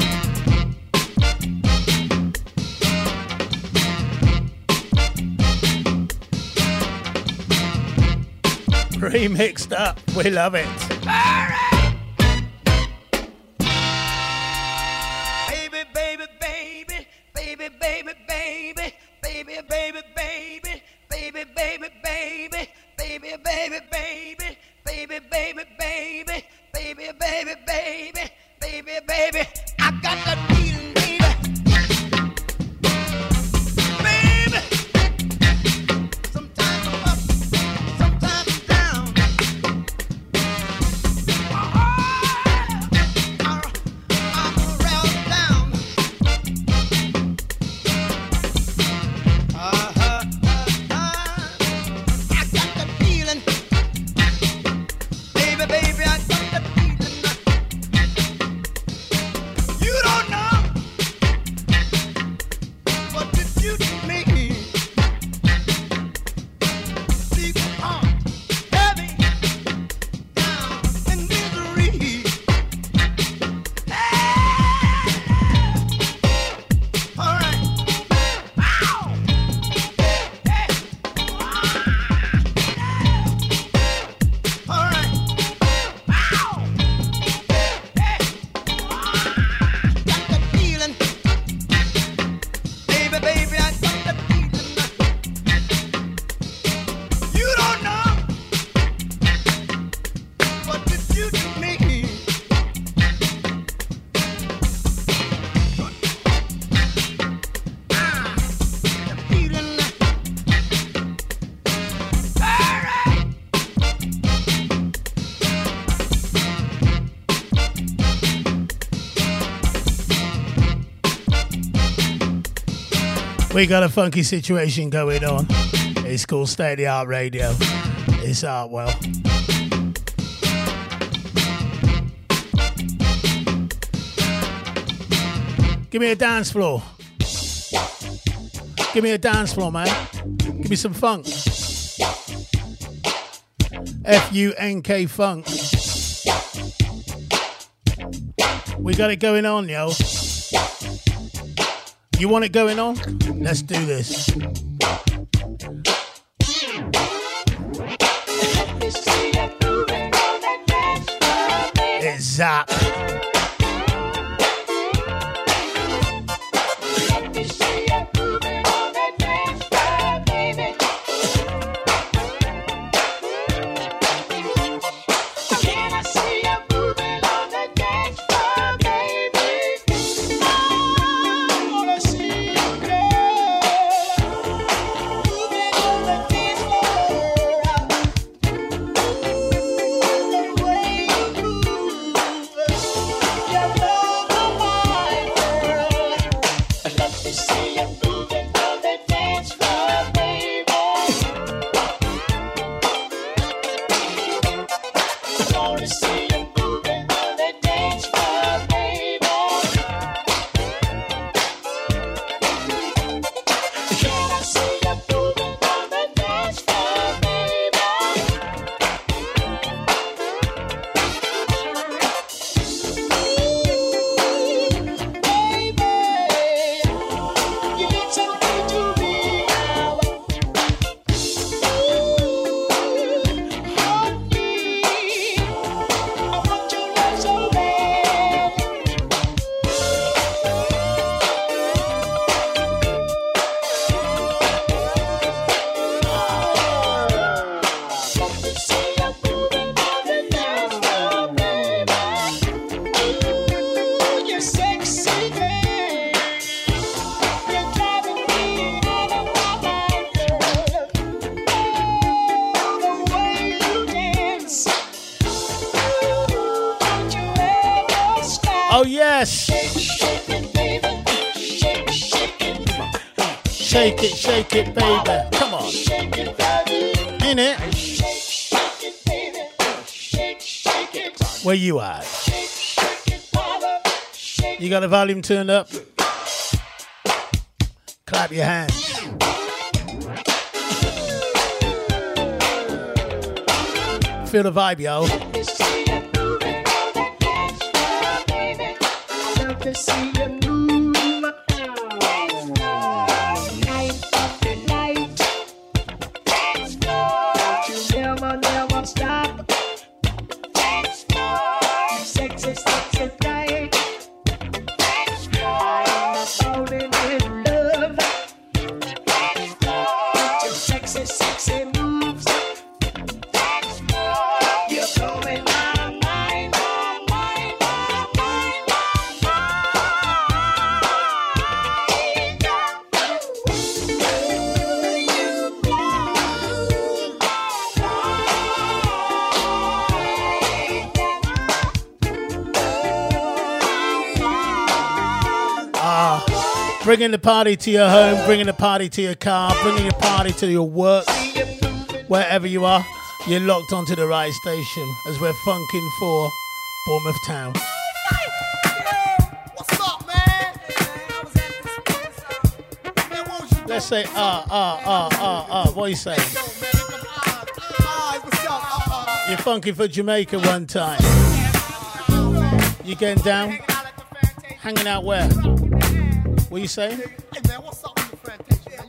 Remixed up. We love it. We got a funky situation going on. It's called State of the Art Radio. It's Artwell. Give me a dance floor. Give me a dance floor, man. Give me some funk. F U N K funk. We got it going on, yo. You want it going on? Let's do this. Shake it, baby. Come on. In it. Where you at? You got the volume turned up? Clap your hands. Feel the vibe, yo. The party to your home, bringing the party to your car, bringing the party to your work, wherever you are. You're locked onto the right station as we're funking for Bournemouth Town. Let's say ah ah ah ah ah. What you say? You're funking for Jamaica one time. You getting down? Hanging out where? What you saying?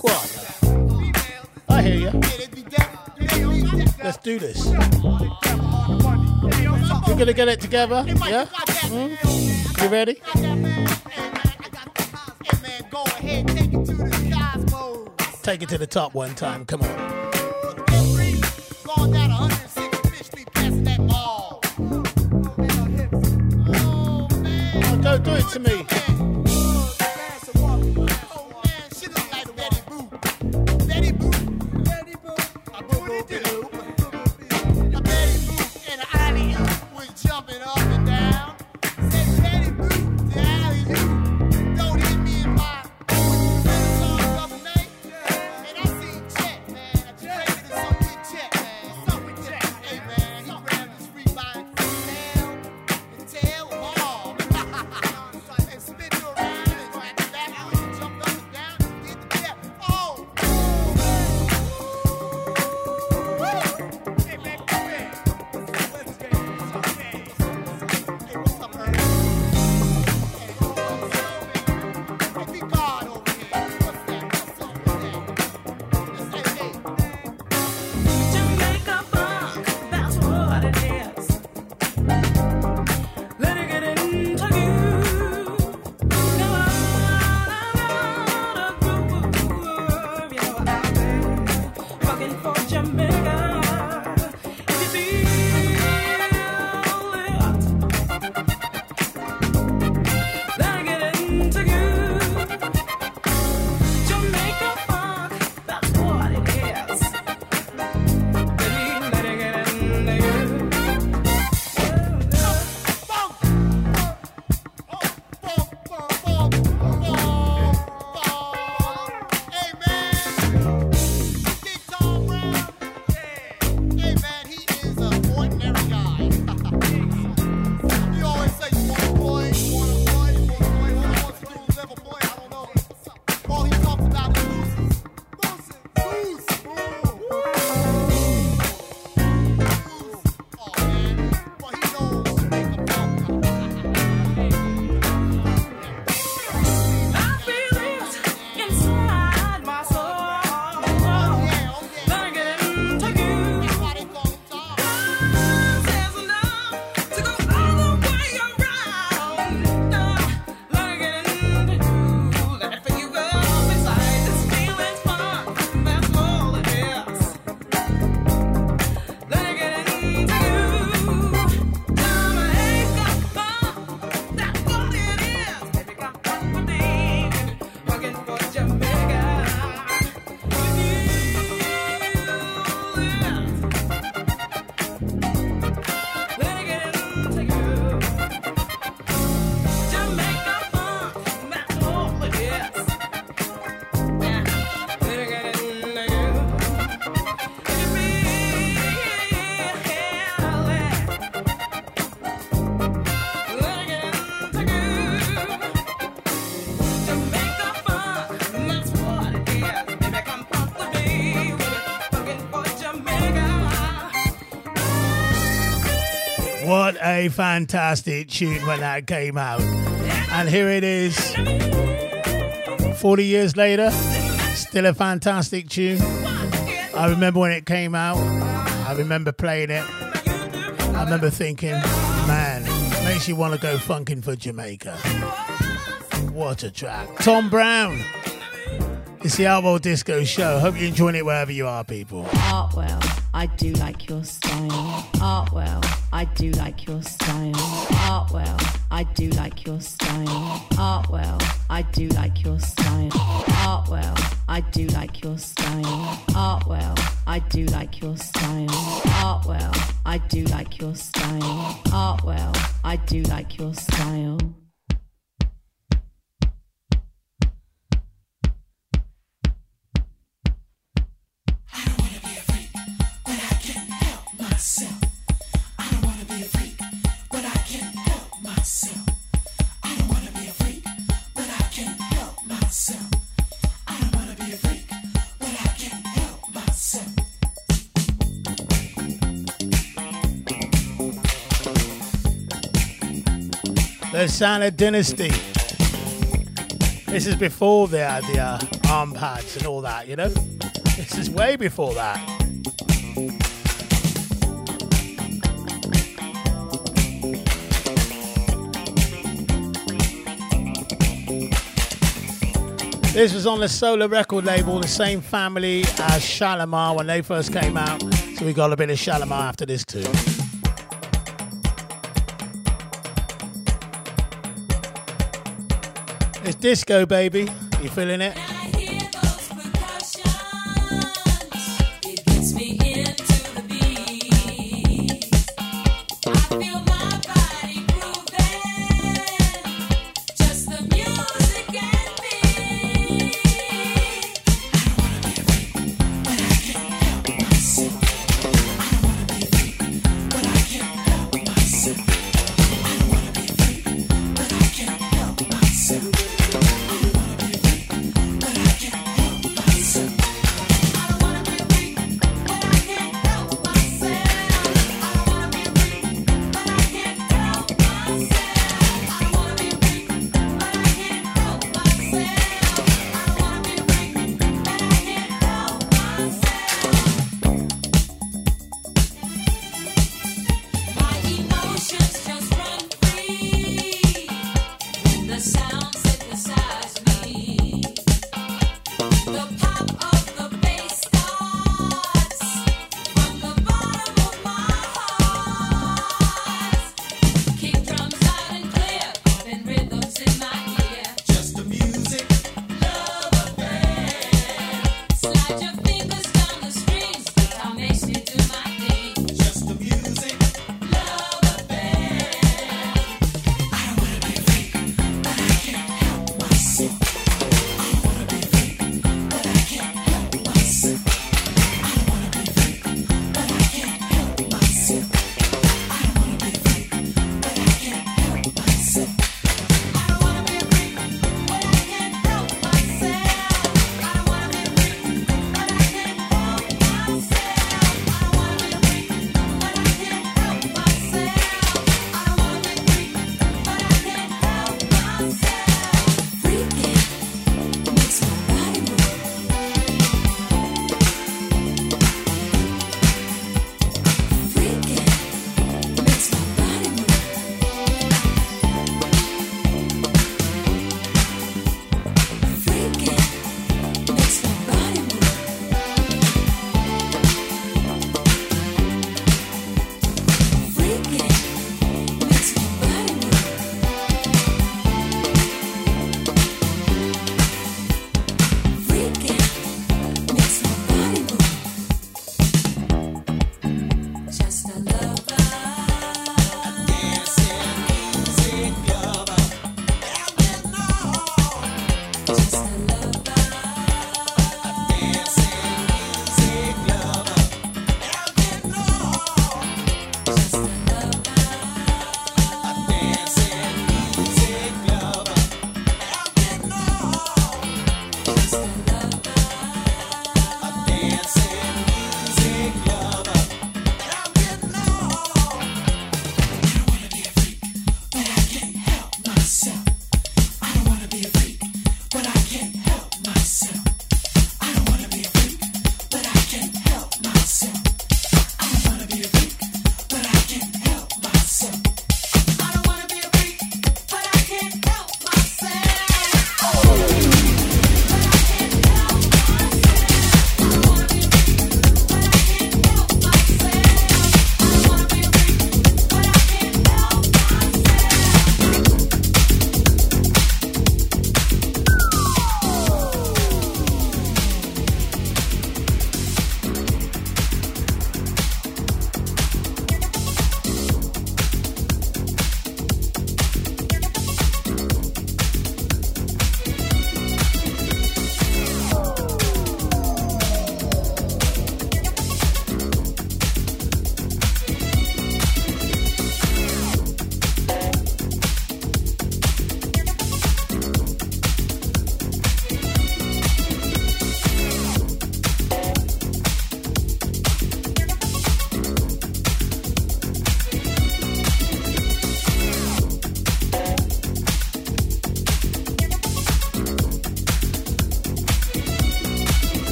Go on. I hear you. Let's do this. We're gonna get it together. Yeah? Hmm? You ready? Take it to the top one time. Come on. Oh, don't do it to me. Fantastic tune when that came out. And here it is. 40 years later, still a fantastic tune. I remember when it came out. I remember playing it. I remember thinking, man, makes you want to go funking for Jamaica. What a track. Tom Browne. It's the Outlaw Disco Show. Hope you're enjoying it wherever you are, people. Artwell, I do like your style. Artwell, I do like your style. Artwell, I do like your style. Artwell, I do like your style. Artwell, I do like your style. Artwell, I do like your style. Artwell, I do like your style. Artwell, I do like your style. Silent Dynasty. This is before the, the uh, arm pads and all that, you know? This is way before that. This was on the Solar record label, the same family as Shalimar when they first came out. So we got a bit of Shalimar after this too. It's disco, baby. You feeling it?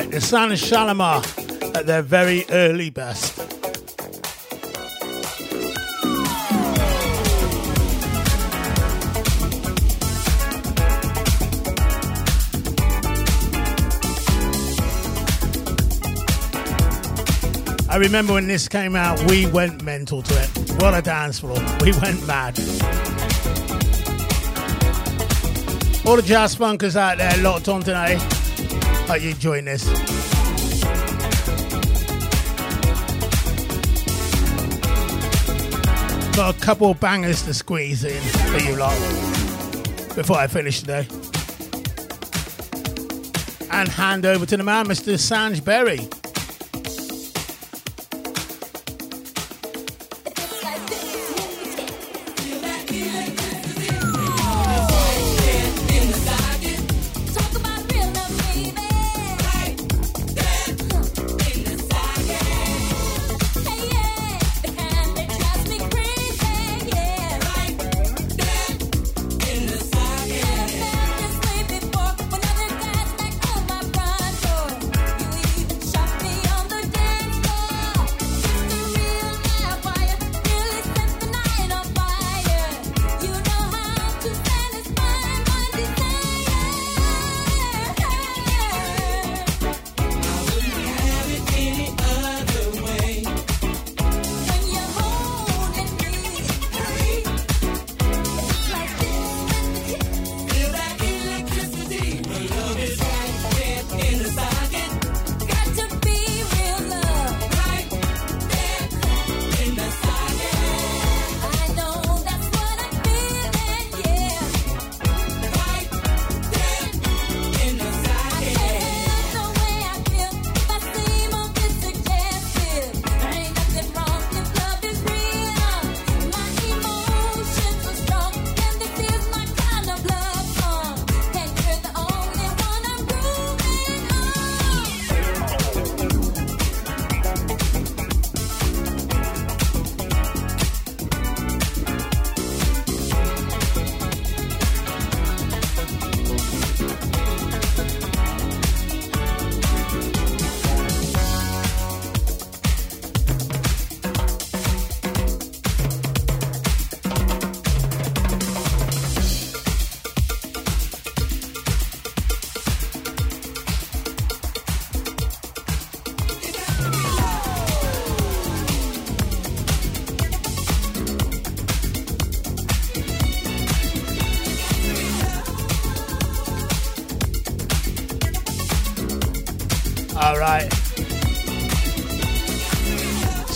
Right, the of Shalimar at their very early best. I remember when this came out, we went mental to it. What a dance floor. We went mad. All the jazz funkers out there locked on tonight. Hope you enjoying this. Got a couple of bangers to squeeze in for you lot before I finish today. And hand over to the man, Mr. Sanj Berry.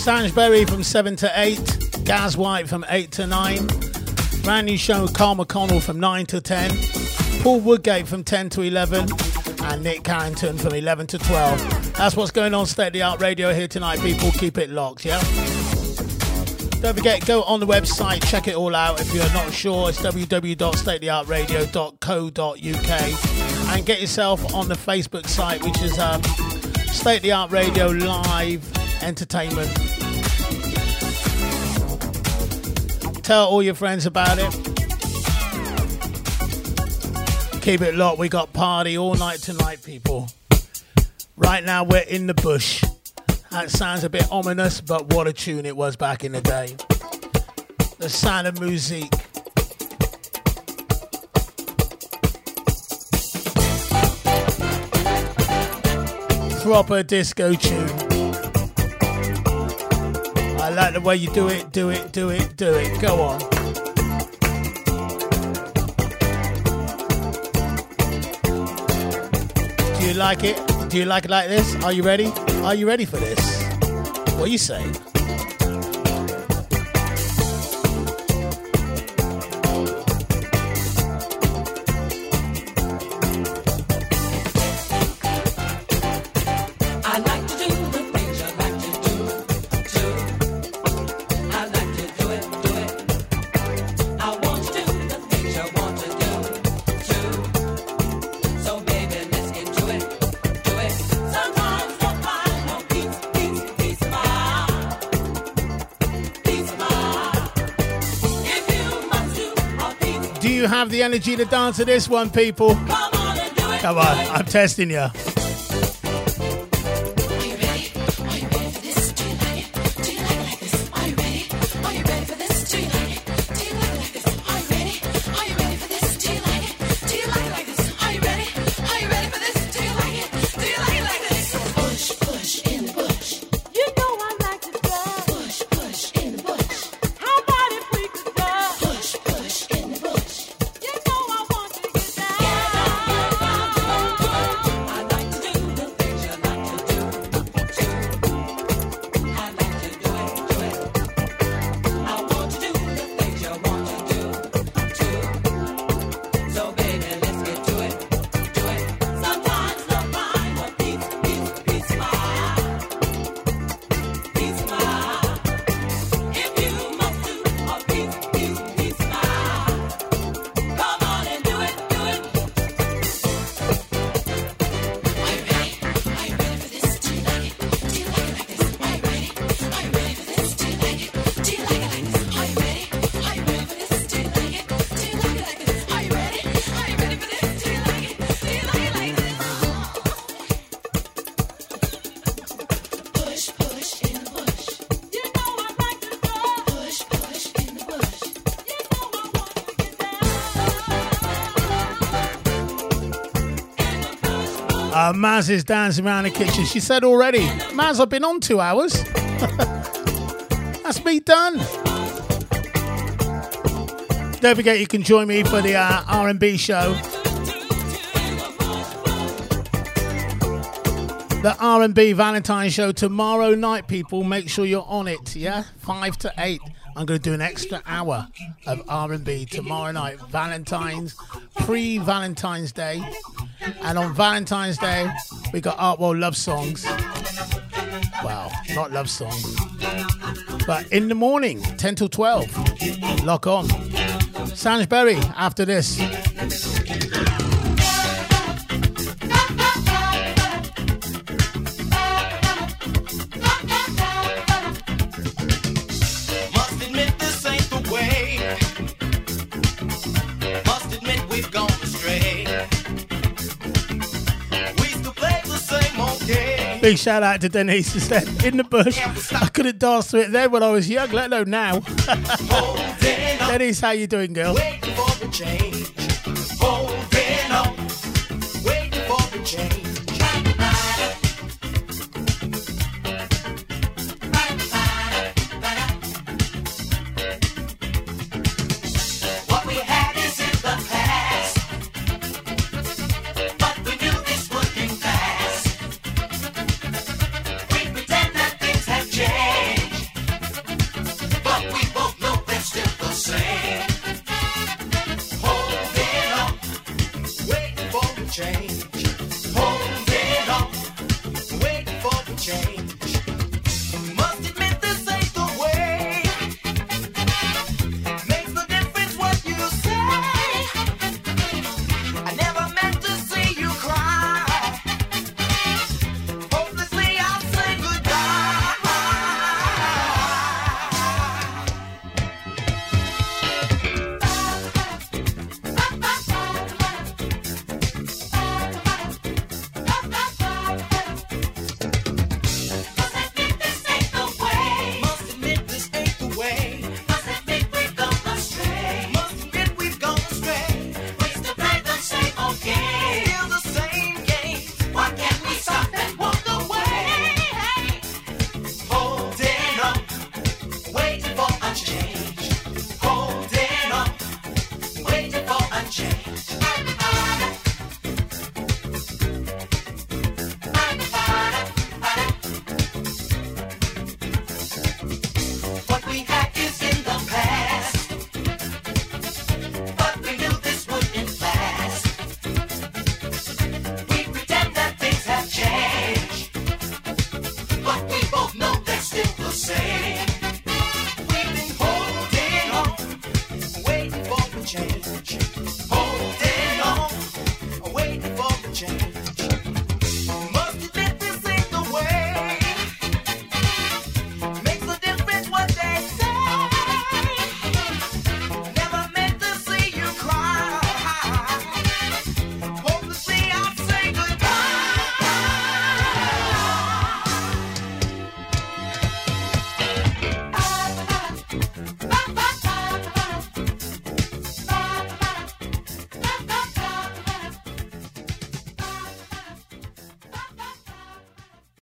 Sanj Berry from 7 to 8. Gaz White from 8 to 9. Brand new show Carl McConnell from 9 to 10. Paul Woodgate from 10 to 11. And Nick Carrington from 11 to 12. That's what's going on State of the Art Radio here tonight, people. Keep it locked, yeah? Don't forget, go on the website, check it all out. If you're not sure, it's www.stateoftheartradio.co.uk and get yourself on the Facebook site, which is um, State of the Art Radio Live Entertainment. Tell all your friends about it. Keep it locked. We got party all night tonight, people. Right now, we're in the bush. That sounds a bit ominous, but what a tune it was back in the day. The sound of music. Proper disco tune. Like the way you do it, do it, do it, do it. Go on. Do you like it? Do you like it like this? Are you ready? Are you ready for this? What are you say? The energy to dance to this one, people? come on and do it. Come on, I'm testing you. Uh, Maz is dancing around the kitchen. She said already, Maz, I've been on two hours. *laughs* That's me done. Don't forget you can join me for the uh, R&B show. The R&B Valentine show tomorrow night, people. Make sure you're on it, yeah? 5 to 8. I'm going to do an extra hour of R&B tomorrow night. Valentine's, pre-Valentine's Day. And on Valentine's Day, we got Artwell love songs. Well, not love songs. But in the morning, 10 till 12. Lock on. Sanj Berry after this. Big shout out to Denise said, in the bush. I couldn't dance to it then when I was young, let alone now. *laughs* Denise, how you doing, girl? Waiting for the change. Holding on. Waiting for the change.